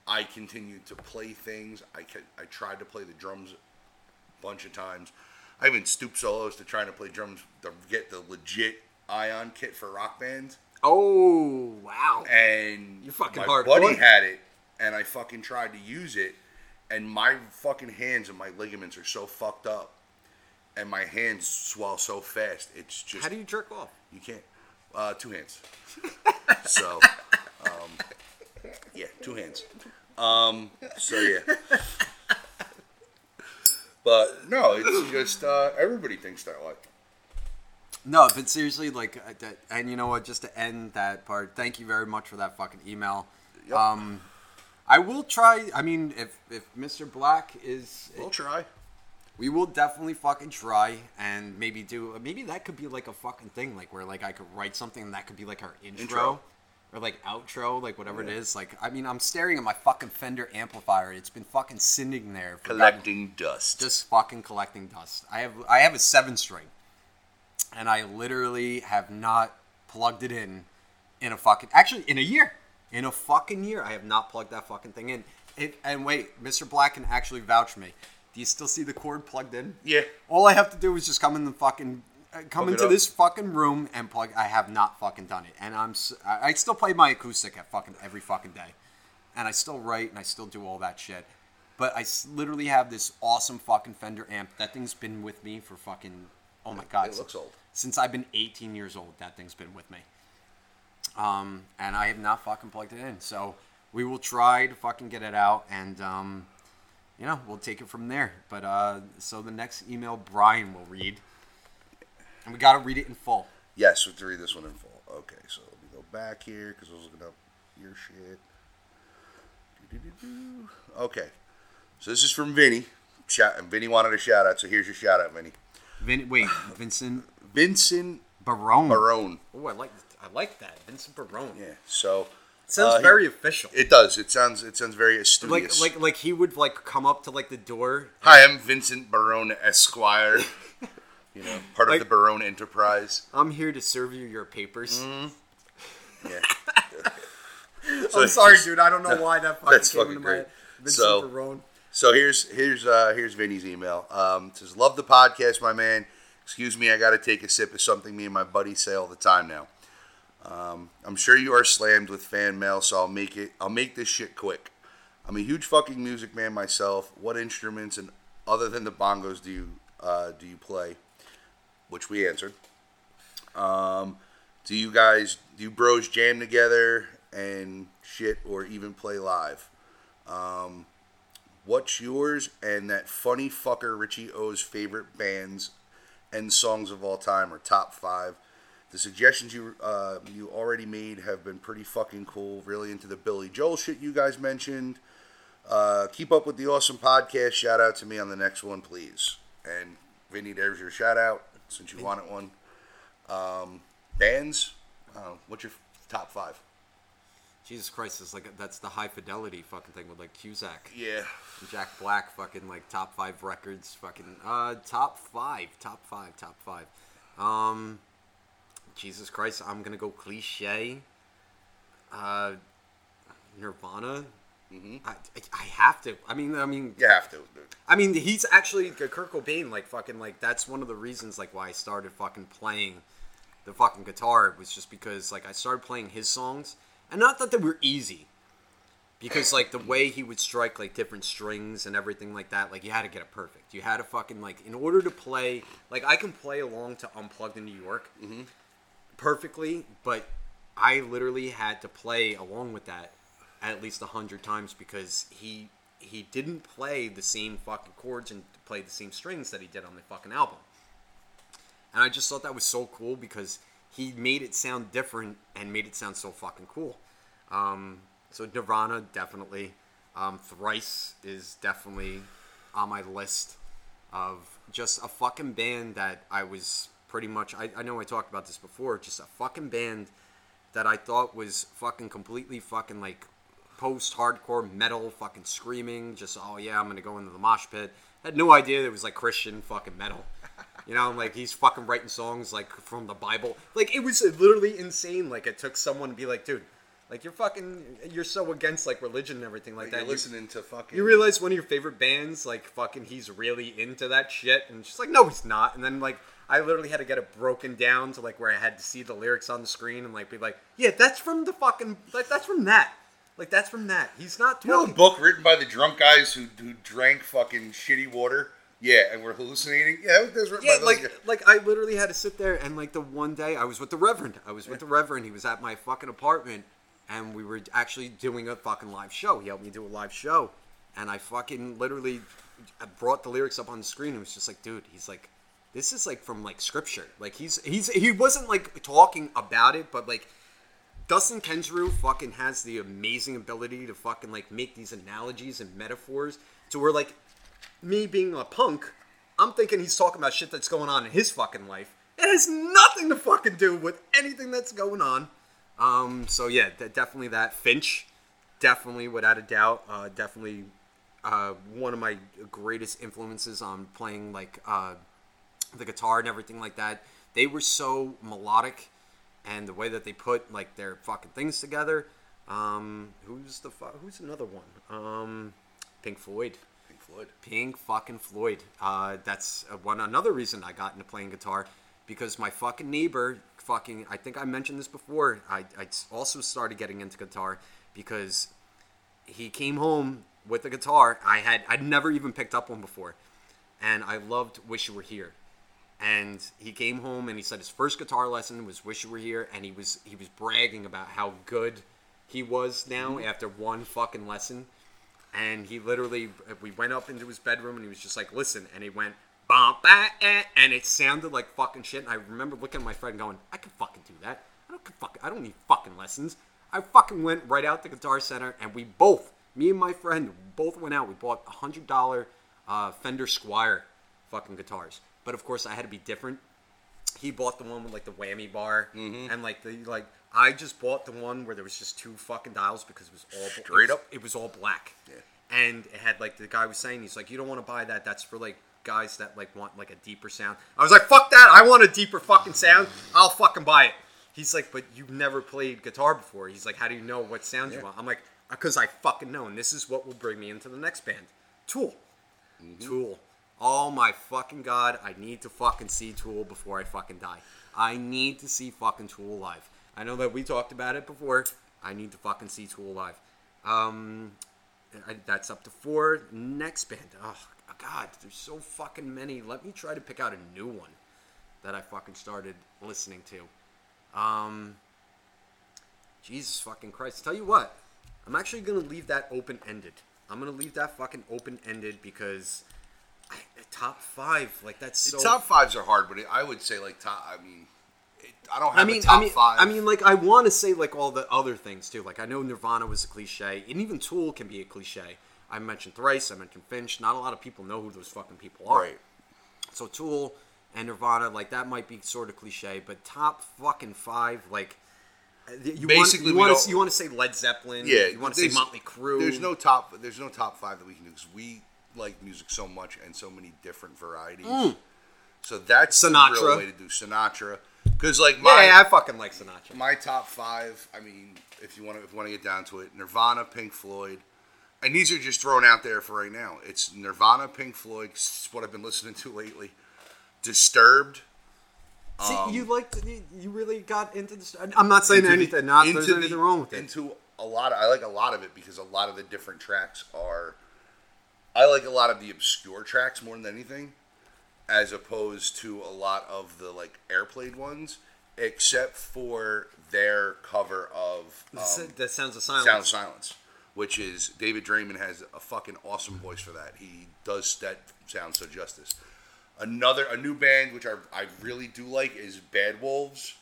I continued to play things. I I tried to play the drums a bunch of times. I even stooped solos to trying to play drums to get the legit Ion kit for rock bands. Oh wow! And you fucking my hardcore. buddy had it, and I fucking tried to use it, and my fucking hands and my ligaments are so fucked up, and my hands swell so fast. It's just how do you jerk off? You can't. Uh, two hands. so, um, yeah, two hands. Um, so yeah. But no, it's just uh, everybody thinks that way. No, but seriously, like, uh, that- and you know what? Just to end that part, thank you very much for that fucking email. Yep. Um, I will try. I mean, if if Mr. Black is, We'll try. We will definitely fucking try and maybe do. Maybe that could be like a fucking thing, like where like I could write something and that could be like our intro. Intro. Or like outro, like whatever it Yeah. is. Like, I mean, I'm staring at my fucking Fender amplifier. It's been fucking sitting there, for Collecting dust. just fucking collecting dust. I have I have a seven string, and I literally have not plugged it in in a fucking actually in a year. In a fucking year, I have not plugged that fucking thing in. It, and wait, Mr. Black can actually vouch for me. Do you still see the cord plugged in? yeah. All I have to do is just come in the fucking uh, come Plug it into up. this fucking room and plug. I have not fucking done it, and I'm s- I I still play my acoustic at fucking every fucking day, and I still write and I still do all that shit. But I s- literally have this awesome fucking Fender amp. That thing's been with me for fucking oh my god, It looks old. since I've been 18 years old. That thing's been with me. Um, and I have not fucking plugged it in. So we will try to fucking get it out, and um, you know we'll take it from there. But uh, so the next email Brian will read, and we got to read it in full. Yes, we have to read this one in full. Okay, so let me go back here because I was looking up your shit. Okay, so this is from Vinny. Shout, and Vinny wanted a shout out, so here's your shout out, Vinny. Vin- wait, Vincent Vincent Barone. Barone. Oh, I like I like that, Vincent Barone. Yeah, so sounds uh, he- very official. It does. It sounds. It sounds very like studious. like like he would like come up to like the door. Hi, I'm Vincent Barone Esquire. you know, part Like- of the Barone Enterprise. I'm here to serve you your papers. Yeah. I'm sorry, dude. I don't know why that fucking That's came fucking into great. my head. Vincent So- Barone. So here's here's uh, here's Vinny's email. Um, says, "Love the podcast, my man. Excuse me, I got to take a sip of something me and my buddies say all the time now. Um, I'm sure you are slammed with fan mail, so I'll make it. I'll make this shit quick. I'm a huge fucking music man myself. What instruments and other than the bongos do you uh, do you play? Which we answered. Um, do you guys do you bros jam together and shit, or even play live? Um, What's yours and that funny fucker Richie O's favorite bands and songs of all time or top five? The suggestions you uh, you already made have been pretty fucking cool. Really into the Billy Joel shit you guys mentioned. Uh, keep up with the awesome podcast. Shout out to me on the next one, please. And Vinny, there's your shout out since you wanted one. Um, bands. Uh, what's your top five? Jesus Christ, it's like that's the high fidelity fucking thing with like Cusack, Yeah. Jack Black, fucking like top five records, fucking uh top five, top five, top five. Um, Jesus Christ, I'm gonna go cliche. Uh, Nirvana. Mhm. I, I have to. I mean, I mean, You have to. Dude. I mean, he's actually Kurt Cobain. Like fucking, like that's one of the reasons like why I started fucking playing the fucking guitar was just because like I started playing his songs, and not that they were easy, because like the way he would strike like different strings and everything like that, like you had to get it perfect. You had to fucking like in order to play, like I can play along to Unplugged in New York perfectly, but I literally had to play along with that at least a hundred times because he he didn't play the same fucking chords and play the same strings that he did on the fucking album. And I just thought that was so cool because he made it sound different and made it sound so fucking cool. Um, so Nirvana definitely, um, Thrice is definitely on my list of just a fucking band that I was pretty much. I, I know I talked about this before. Just a fucking band that I thought was fucking completely fucking like post hardcore metal, fucking screaming. Just oh yeah, I'm gonna go into the mosh pit. Had no idea it was like Christian fucking metal. You know, I'm like he's fucking writing songs like from the Bible. Like it was literally insane. Like it took someone to be like, dude, like you're fucking, you're so against like religion and everything like, Like that. you're You- listening to fucking. You realize one of your favorite bands, like fucking, he's really into that shit, and she's like, no, he's not. And then like, I literally had to get it broken down to like where I had to see the lyrics on the screen and like be like, yeah, that's from the fucking, like that's from that, like that's from that. He's not You know the book written by the drunk guys who, who drank fucking shitty water? Yeah, and we're hallucinating? Yeah, that was written Yeah, by those like guys. like I literally had to sit there and like the one day I was with the Reverend. I was with the Reverend. He was at my fucking apartment and we were actually doing a fucking live show. He helped me do a live show. And I fucking literally brought the lyrics up on the screen and was just like, dude, he's like this is like from like scripture. Like he's he's he wasn't like talking about it, but like Dustin Kensrue fucking has the amazing ability to fucking like make these analogies and metaphors to where like me being a punk, I'm thinking he's talking about shit that's going on in his fucking life. It has nothing to fucking do with anything that's going on. Um, so yeah, de- definitely that Finch, definitely without a doubt, uh, definitely uh, one of my greatest influences on playing like uh, the guitar and everything like that. They were so melodic, and the way that they put like their fucking things together. Um, who's the fu- who's another one? Um, Pink Floyd. Pink Floyd. Pink fucking Floyd. Uh, that's uh, one another reason I got into playing guitar because my fucking neighbor, fucking, I think I mentioned this before. I, I also started getting into guitar because he came home with a guitar. I had I'd never even picked up one before, and I loved "Wish You Were Here." And he came home and he said his first guitar lesson was "Wish You Were Here," and he was he was bragging about how good he was now after one fucking lesson. And he literally we went up into his bedroom and he was just like listen and he went bum ba eh, and it sounded like fucking shit. And i remember looking at my friend going i can fucking do that. I don't fuck i don't need fucking lessons. I fucking went right out to the guitar center and we both me and my friend both went out. We bought a hundred dollar uh, Fender Squier fucking guitars but of course i had to be different he bought the one with like the whammy bar mm-hmm. and like the like I just bought the one where there was just two fucking dials because it was all Straight it was- up? It was all black. Yeah. And it had like the guy was saying he's like you don't want to buy that. That's for like guys that like want like a deeper sound. I was like fuck that. I want a deeper fucking sound. I'll fucking buy it. He's like but you've never played guitar before. He's like how do you know what sound you want? I'm like because I fucking know and this is what will bring me into the next band. Tool. Mm-hmm. Tool. Oh my fucking god, I need to fucking see Tool before I fucking die. I need to see fucking Tool live. I know that we talked about it before. I need to fucking see Tool live. Um, I, that's up to four. Next band. Oh god, there's so fucking many. Let me try to pick out a new one that I fucking started listening to. Um, Jesus fucking Christ. Tell you what, I'm actually gonna leave that open ended. I'm gonna leave that fucking open ended because top five, like that's so. top fives are hard, but it, I would say like top. I mean, it, I don't have I mean, top I mean, five. I mean, like I want to say like all the other things too. Like I know Nirvana was a cliche, and even Tool can be a cliche. I mentioned Thrice, I mentioned Finch. Not a lot of people know who those fucking people are. right. So Tool and Nirvana, like that might be sort of cliche, but top fucking five, like you Basically, want, you want don't- to you want to say Led Zeppelin, Yeah, you want to say Motley Crue. There's no top. There's no top five that we can do because we like music so much and so many different varieties. So that's the Mm. Sinatra. real way to do Sinatra. Because like my yeah, I fucking like Sinatra. my top five. I mean, if you want to if you want to get down to it, Nirvana, Pink Floyd, and these are just thrown out there for right now. It's Nirvana, Pink Floyd. It's what I've been listening to lately. Disturbed. See, um, you like you, really got into this. I'm not saying into the- anything. Not there's the- anything wrong with it. Into a lot of, I like a lot of it because a lot of the different tracks are. I like a lot of the obscure tracks more than anything, as opposed to a lot of the like airplayed ones, except for their cover of um, that sounds of silence. Sound of Silence, which is David Draiman has a fucking awesome voice for that. He does that sound so justice. Another a new band which I, I really do like is Bad Wolves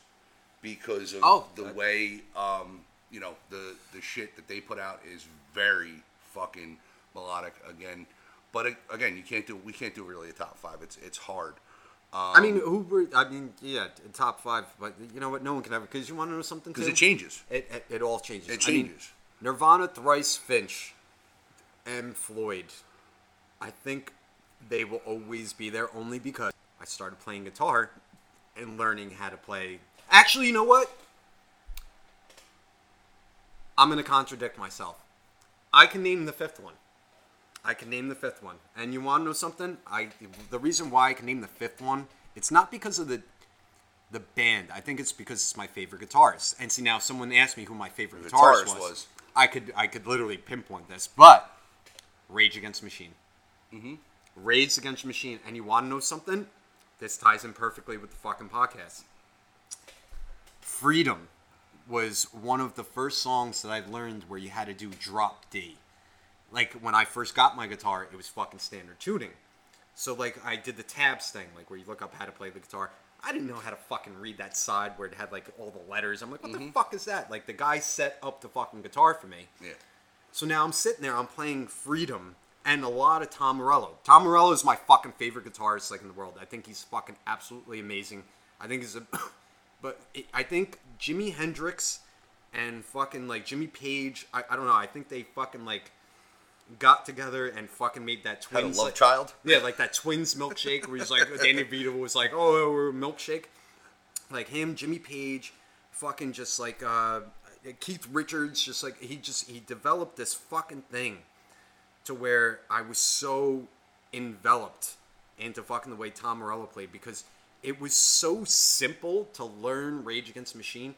because of Oh, the that- way um, you know the the shit that they put out is very fucking melodic again. But it, again, you can't do we can't do really a top five. It's it's hard. I mean, um, who were? I mean, yeah, t- top five. But you know what? No one can ever. Because you want to know something? because too? it changes. It, it, it all changes. It I mean, changes. Nirvana, Thrice, Finch, and Floyd. I think they will always be there only because I started playing guitar and learning how to play. Actually, you know what? I'm going to contradict myself. I can name the fifth one. I can name the fifth one. And you want to know something? I the reason why I can name the fifth one, it's not because of the the band. I think it's because it's my favorite guitarist. And see now someone asked me who my favorite guitarist, guitarist was. was. I could I could literally pinpoint this, but Rage Against Machine. Mm-hmm. Rage Against Machine. And you want to know something? This ties in perfectly with the fucking podcast. Freedom was one of the first songs that I learned where you had to do drop D. Like when I first got my guitar, it was fucking standard tuning. So like I did the tabs thing, like where you look up how to play the guitar. I didn't know how to fucking read that side where it had like all the letters. I'm like, what the mm-hmm. fuck is that? Like the guy set up the fucking guitar for me. Yeah. So now I'm sitting there, I'm playing Freedom and a lot of Tom Morello. Tom Morello is my fucking favorite guitarist like in the world. I think he's fucking absolutely amazing. I think he's a, but it, I think Jimi Hendrix and fucking like Jimmy Page. I, I don't know. I think they fucking like got together and fucking made that Had a love like, child. yeah, like that twins milkshake where he's like Danny Vito was like, oh, we're a milkshake. Like him, Jimmy Page, fucking just like uh, Keith Richards, just like he just he developed this fucking thing to where I was so enveloped into fucking the way Tom Morello played because it was so simple to learn Rage Against the Machine,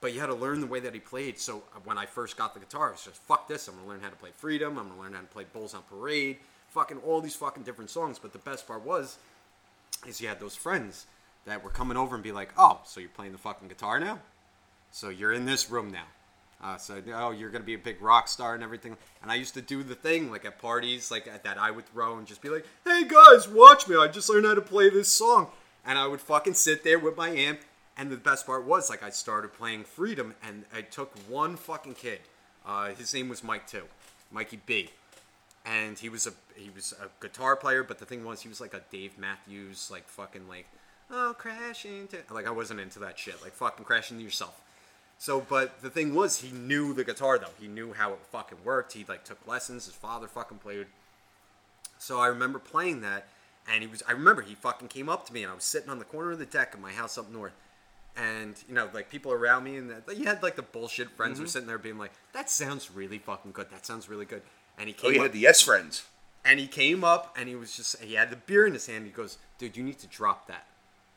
but you had to learn the way that he played. So uh, when I first got the guitar, I was just fuck this. I'm gonna learn how to play Freedom. I'm gonna learn how to play Bulls on Parade. Fucking all these fucking different songs. But the best part was, is you had those friends that were coming over and be like, oh, so you're playing the fucking guitar now? So you're in this room now. Uh, so oh, you're gonna be a big rock star and everything. And I used to do the thing like at parties, like at, that I would throw and just be like, "Hey guys, watch me! I just learned how to play this song." And I would fucking sit there with my amp. And the best part was like I started playing Freedom, and I took one fucking kid. Uh, his name was Mike too, Mikey B. And he was a he was a guitar player, but the thing was he was like a Dave Matthews, like fucking like, oh crash into like I wasn't into that shit, like fucking crash into yourself. So, but the thing was, he knew the guitar though. He knew how it fucking worked. He like took lessons. His father fucking played. So I remember playing that, and he was. I remember he fucking came up to me, and I was sitting on the corner of the deck of my house up north, and you know, like people around me, and that, you had like the bullshit friends who were mm-hmm. sitting there being like, "That sounds really fucking good. That sounds really good." And he came Oh, you up, had the yes friends. and he came up, and he was just. He had the beer in his hand. He goes, "Dude, you need to drop that."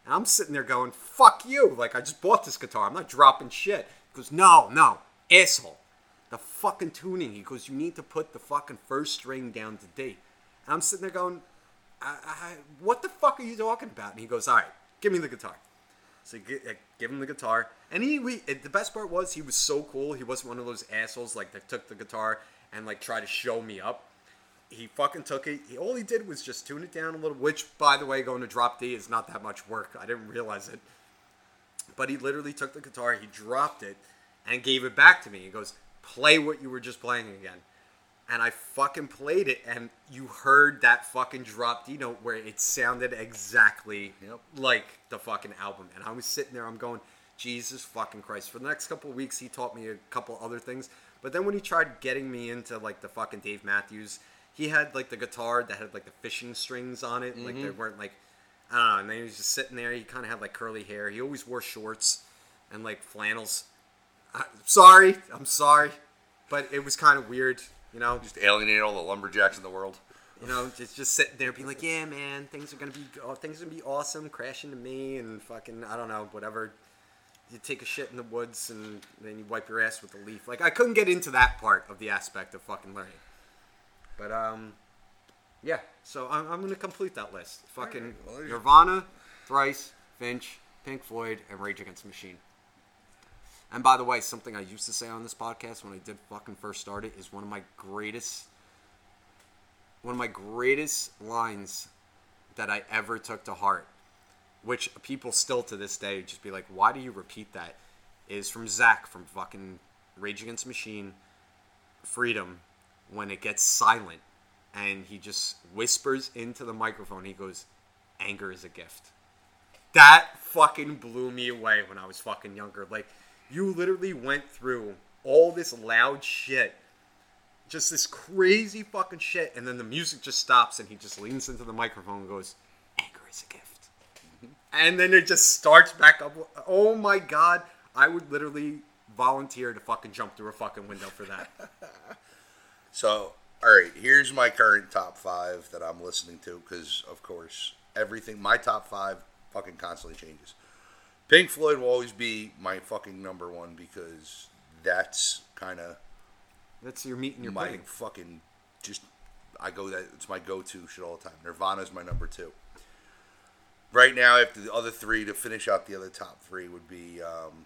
And I'm sitting there going, fuck you. Like, I just bought this guitar. I'm not dropping shit. He goes, no, no, asshole. The fucking tuning. He goes, you need to put the fucking first string down to D. And I'm sitting there going, I, I, what the fuck are you talking about? And he goes, all right, give me the guitar. So I give him the guitar, and he we it- the best part was he was so cool. He wasn't one of those assholes like that took the guitar and like tried to show me up. He fucking took it. He, all he did was just tune it down a little, which by the way, going to drop D is not that much work. I didn't realize it, but he literally took the guitar, he dropped it, and gave it back to me. He goes, "Play what you were just playing again." And I fucking played it, and you heard that fucking drop D note where it sounded exactly Yep. like the fucking album. And I was sitting there, I'm going, Jesus fucking Christ. For the next couple of weeks, he taught me a couple other things. But then when he tried getting me into like the fucking Dave Matthews, he had like the guitar that had like the fishing strings on it. Like they mm-hmm. weren't like, I don't know. And then he was just sitting there. He kind of had like curly hair. He always wore shorts and like flannels. i sorry, I'm sorry, but it was kind of weird, you know. Just alienate all the lumberjacks in the world. You know, just just sitting there being like, yeah, man, things are gonna be oh, things are gonna be awesome, crash into me and fucking I don't know, whatever. You take a shit in the woods and then you wipe your ass with a leaf. Like I couldn't get into that part of the aspect of fucking learning. But um, yeah. So I'm, I'm gonna complete that list. Fucking Alright, well, Nirvana, Thrice, Finch, Pink Floyd, and Rage Against the Machine. And by the way, something I used to say on this podcast when I did fucking first start it is one of my greatest one of my greatest lines that I ever took to heart, which people still to this day just be like, why do you repeat that? Is from Zach from fucking Rage Against Machine, Freedom, when it gets silent and he just whispers into the microphone, he goes, anger is a gift. That fucking blew me away when I was fucking younger. Like, you literally went through all this loud shit just this crazy fucking shit, and then the music just stops, and he just leans into the microphone and goes, "Anger is a gift. Mm-hmm. And then it just starts back up. Oh my god. I would literally volunteer to fucking jump through a fucking window for that. So, all right, here's my current top five that I'm listening to because, of course, everything, my top five fucking constantly changes. Pink Floyd will always be my fucking number one because that's kind of That's your meat and your my pudding. fucking just, I go that, it's my go to shit all the time. Nirvana's my number two. Right now, after the other three, to finish out the other top three would be um,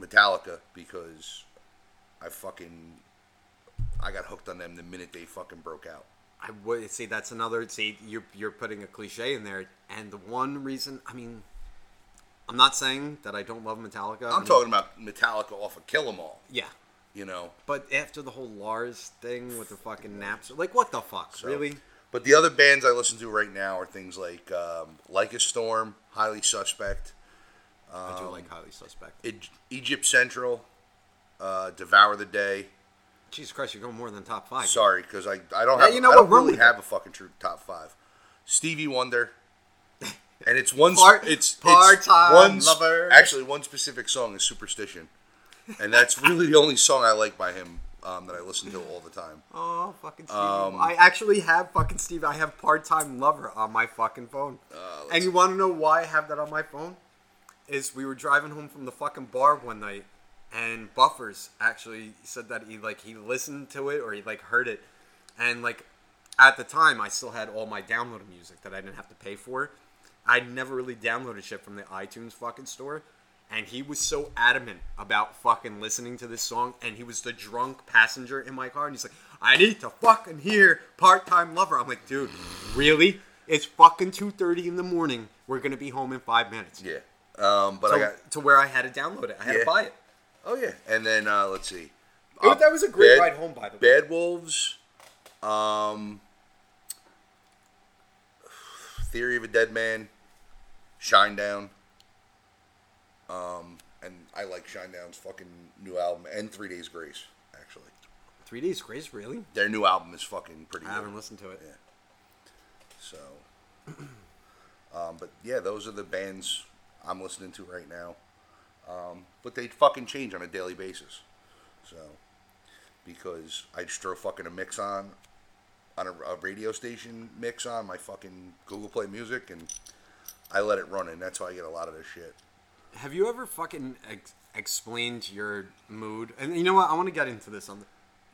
Metallica because I fucking I got hooked on them the minute they fucking broke out. I would see that's another see you're you're putting a cliche in there, and the one reason I mean, I'm not saying that I don't love Metallica. I I'm mean, talking about Metallica off of Kill 'Em All. yeah, You know, but after the whole Lars thing with the fucking naps, like what the fuck, so- really? But the other bands I listen to right now are things like um, Like a Storm, Highly Suspect, I Um, do like highly suspect. E- Egypt Central, uh, Devour the Day. Jesus Christ, you're going more than top five. Sorry, because I, I don't Yeah, have you know I what, really have a fucking true top five. Stevie Wonder, and it's one Part- it's part-time it's one lover. Actually, one specific song is Superstition, and that's really the only song I like by him um, that I listen to all the time. Oh, fucking Steve. Um, I actually have fucking Steve. I have part time lover on my fucking phone. Uh, and you want to know why I have that on my phone? Is we were driving home from the fucking bar one night, and Buffers actually said that he like he listened to it or he like heard it, and like at the time I still had all my downloaded music that I didn't have to pay for. I never really downloaded shit from the iTunes fucking store. And he was so adamant about fucking listening to this song, and he was the drunk passenger in my car, and he's like, "I need to fucking hear Part Time Lover." I'm like, "Dude, really? It's fucking two thirty in the morning. We're gonna be home in five minutes." Yeah, um, but So, I got to where I had to download it, I had Yeah. to buy it. oh yeah, and then uh, let's see. It- Uh, that was a great Bad- ride home, by the way. Bad Wolves, um, Theory of a Dead Man, Shinedown. Um, and I like Shinedown's fucking new album and Three Days Grace. Actually, Three Days Grace, really? their new album is fucking pretty. I good. haven't listened to it. Yeah. So, um, but yeah, those are the bands I'm listening to right now. Um, but they fucking change on a daily basis. So, because I just throw fucking a mix on, on a, a radio station mix on my fucking Google Play Music, and I let it run, and that's why I get a lot of this shit. Have you ever fucking ex- explained your mood? And you know what? I want to get into this on the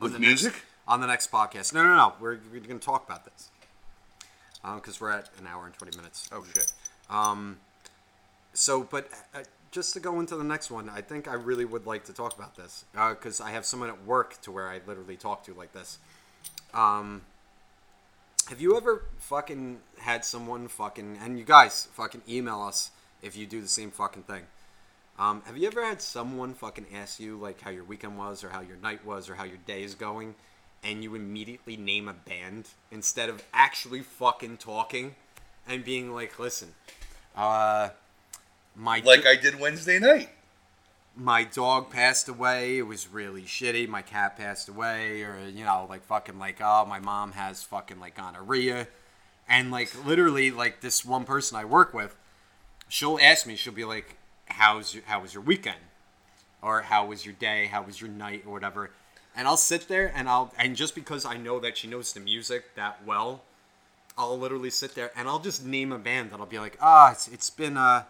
on With the music? next, on the next podcast. No, no, no. We're, we're going to talk about this because we're at an hour and twenty minutes. Oh shit. Um, so, but uh, just to go into the next one, I think I really would like to talk about this because I have someone at work to where I literally talk to like this. Um, have you ever fucking had someone fucking and you guys fucking email us if you do the same fucking thing? Um, have you ever had someone fucking ask you like how your weekend was or how your night was or how your day is going, and you immediately name a band instead of actually fucking talking and being like, listen, uh, my Like I did Wednesday night. My dog passed away. It was really shitty. My cat passed away, or you know, like fucking like oh, my mom has fucking like gonorrhea, and like literally like this one person I work with, she'll ask me, she'll be like, "How's your, how was your weekend?" or "How was your day? How was your night?" or whatever, and I'll sit there and I'll and just because I know that she knows the music that well, I'll literally sit there and I'll just name a band that I'll be like, "Ah, it's, it's been uh."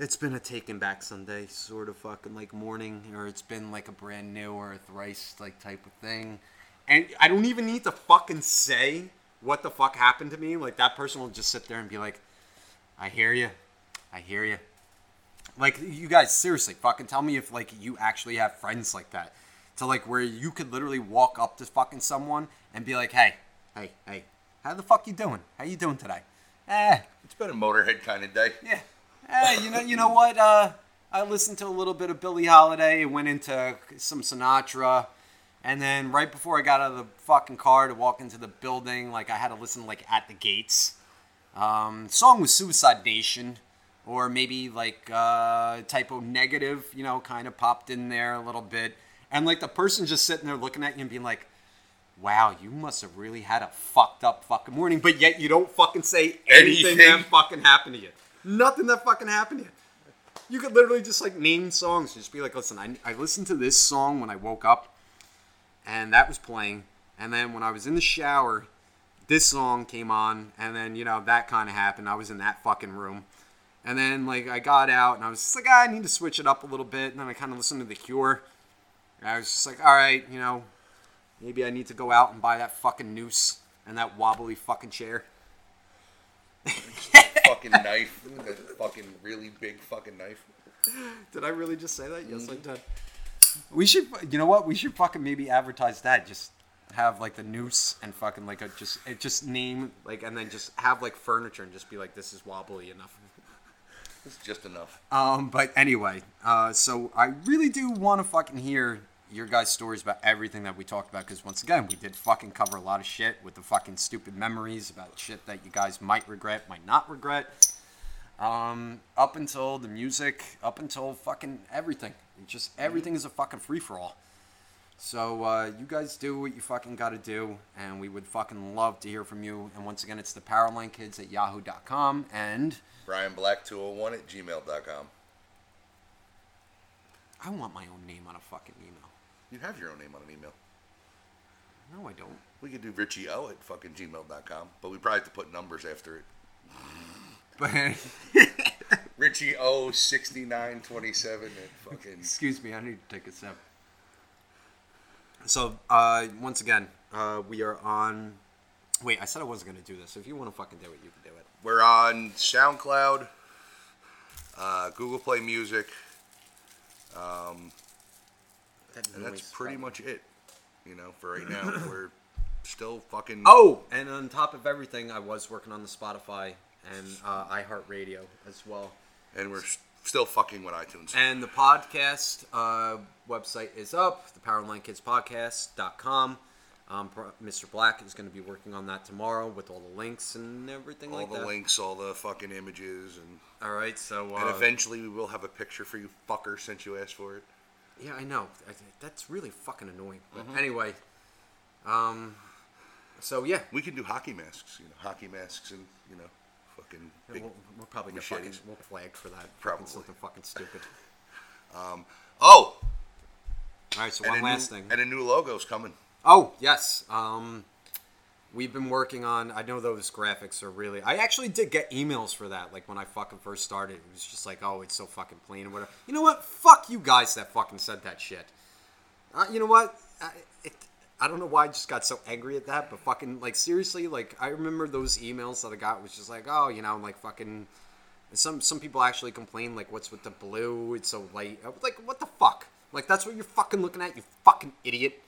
It's been a Taking Back Sunday sort of fucking like morning, or it's been like a brand new or a thrice like type of thing. And I don't even need to fucking say what the fuck happened to me. Like that person will just sit there and be like, I hear you. I hear you. Like you guys, seriously, fucking tell me if like you actually have friends like that. To like where you could literally walk up to fucking someone and be like, hey, hey, hey, how the fuck you doing? How you doing today? Eh, It's been a Motorhead kind of day. yeah. Hey, you know, you know what? Uh, I listened to a little bit of Billie Holiday, and went into some Sinatra, and then right before I got out of the fucking car to walk into the building, like I had to listen like at the gates. Um, song was Suicide Nation, or maybe like uh, Type O Negative, you know, kind of popped in there a little bit, and like the person just sitting there looking at you and being like, wow, you must have really had a fucked up fucking morning, but yet you don't fucking say anything, Anything. that fucking happened to you. Nothing that fucking happened to you. Could literally just like name songs. Just be like, listen, I, I listened to this song when I woke up, and that was playing. And then when I was in the shower, this song came on, and then you know that kind of happened. I was in that fucking room, and then like I got out, and I was just like, ah, I need to switch it up a little bit. And then I kind of listened to The Cure. And I was just like, all right, you know, maybe I need to go out and buy that fucking noose and that wobbly fucking chair. fucking knife, that fucking really big fucking knife. Did I really just say that? Yes, I did. We should, you know what? We should fucking maybe advertise that. Just have like the noose and fucking like a just it just name like and then just have like furniture and just be like this is wobbly enough. It's just enough. Um, but anyway, uh, so I really do want to fucking hear your guys' stories about everything that we talked about because once again, we did fucking cover a lot of shit with the fucking stupid memories about shit that you guys might regret, might not regret. Um, up until the music, up until fucking everything. Just everything is a fucking free for all. So uh, you guys do what you fucking got to do, and we would fucking love to hear from you. And once again, it's the Powerline Kids at yahoo.com and. Brian Black 201 at gmail.com. I want my own name on a fucking email. You have your own name on an email. No, I don't. We could do Richie O at fucking gmail.com, but we probably have to put numbers after it. But Richie O 6927 at fucking. excuse me, I need to take a sip. So, uh, once again, uh, we are on. Wait, I said I wasn't gonna do this. If you want to fucking do it, you can do it. We're on SoundCloud, uh, Google Play Music, um, That and that's pretty fucking- much it. You know, for right now, we're still fucking. Oh, and on top of everything, I was working on the Spotify and uh, iHeartRadio as well. And we're still fucking with iTunes. And the podcast uh, website is up, the PowerlineKidsPodcast.com. Um, Mr. Black is going to be working on that tomorrow with all the links and everything all like the that. links, all the fucking images, and All right, so uh, and eventually we will have a picture for you fucker since you asked for it. Yeah, I know. I, that's really fucking annoying. But Mm-hmm. anyway, um, so yeah, We can do hockey masks, you know, hockey masks and you know, fucking big. we'll, we'll probably get fucking we'll flag for that. Probably. Fucking something fucking stupid. Oh, All right, so and one last new, thing. and a new logo's coming. Oh yes, um, we've been working on. I know those graphics are really. I actually did get emails for that. Like when I fucking first started, it was just like, oh, it's so fucking plain or whatever. You know what? Fuck you guys that fucking said that shit. Uh, you know what? I, it, I don't know why I just got so angry at that, but fucking like seriously, like I remember those emails that I got was just like, oh, you know, I'm like fucking. Some some people actually complain like, what's with the blue? It's so light. Like, what the fuck? Like that's what you're fucking looking at, you fucking idiot.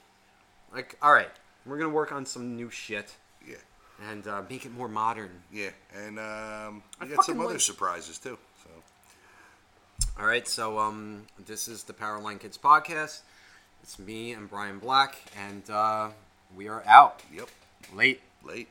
Like, all right, we're gonna work on some new shit Yeah, and uh, make it more modern. yeah, and um, I we got some other like- surprises too. So All right, so um, this is the Powerline Kids podcast. It's me and Brian Black, and uh, we are out yep, late. late.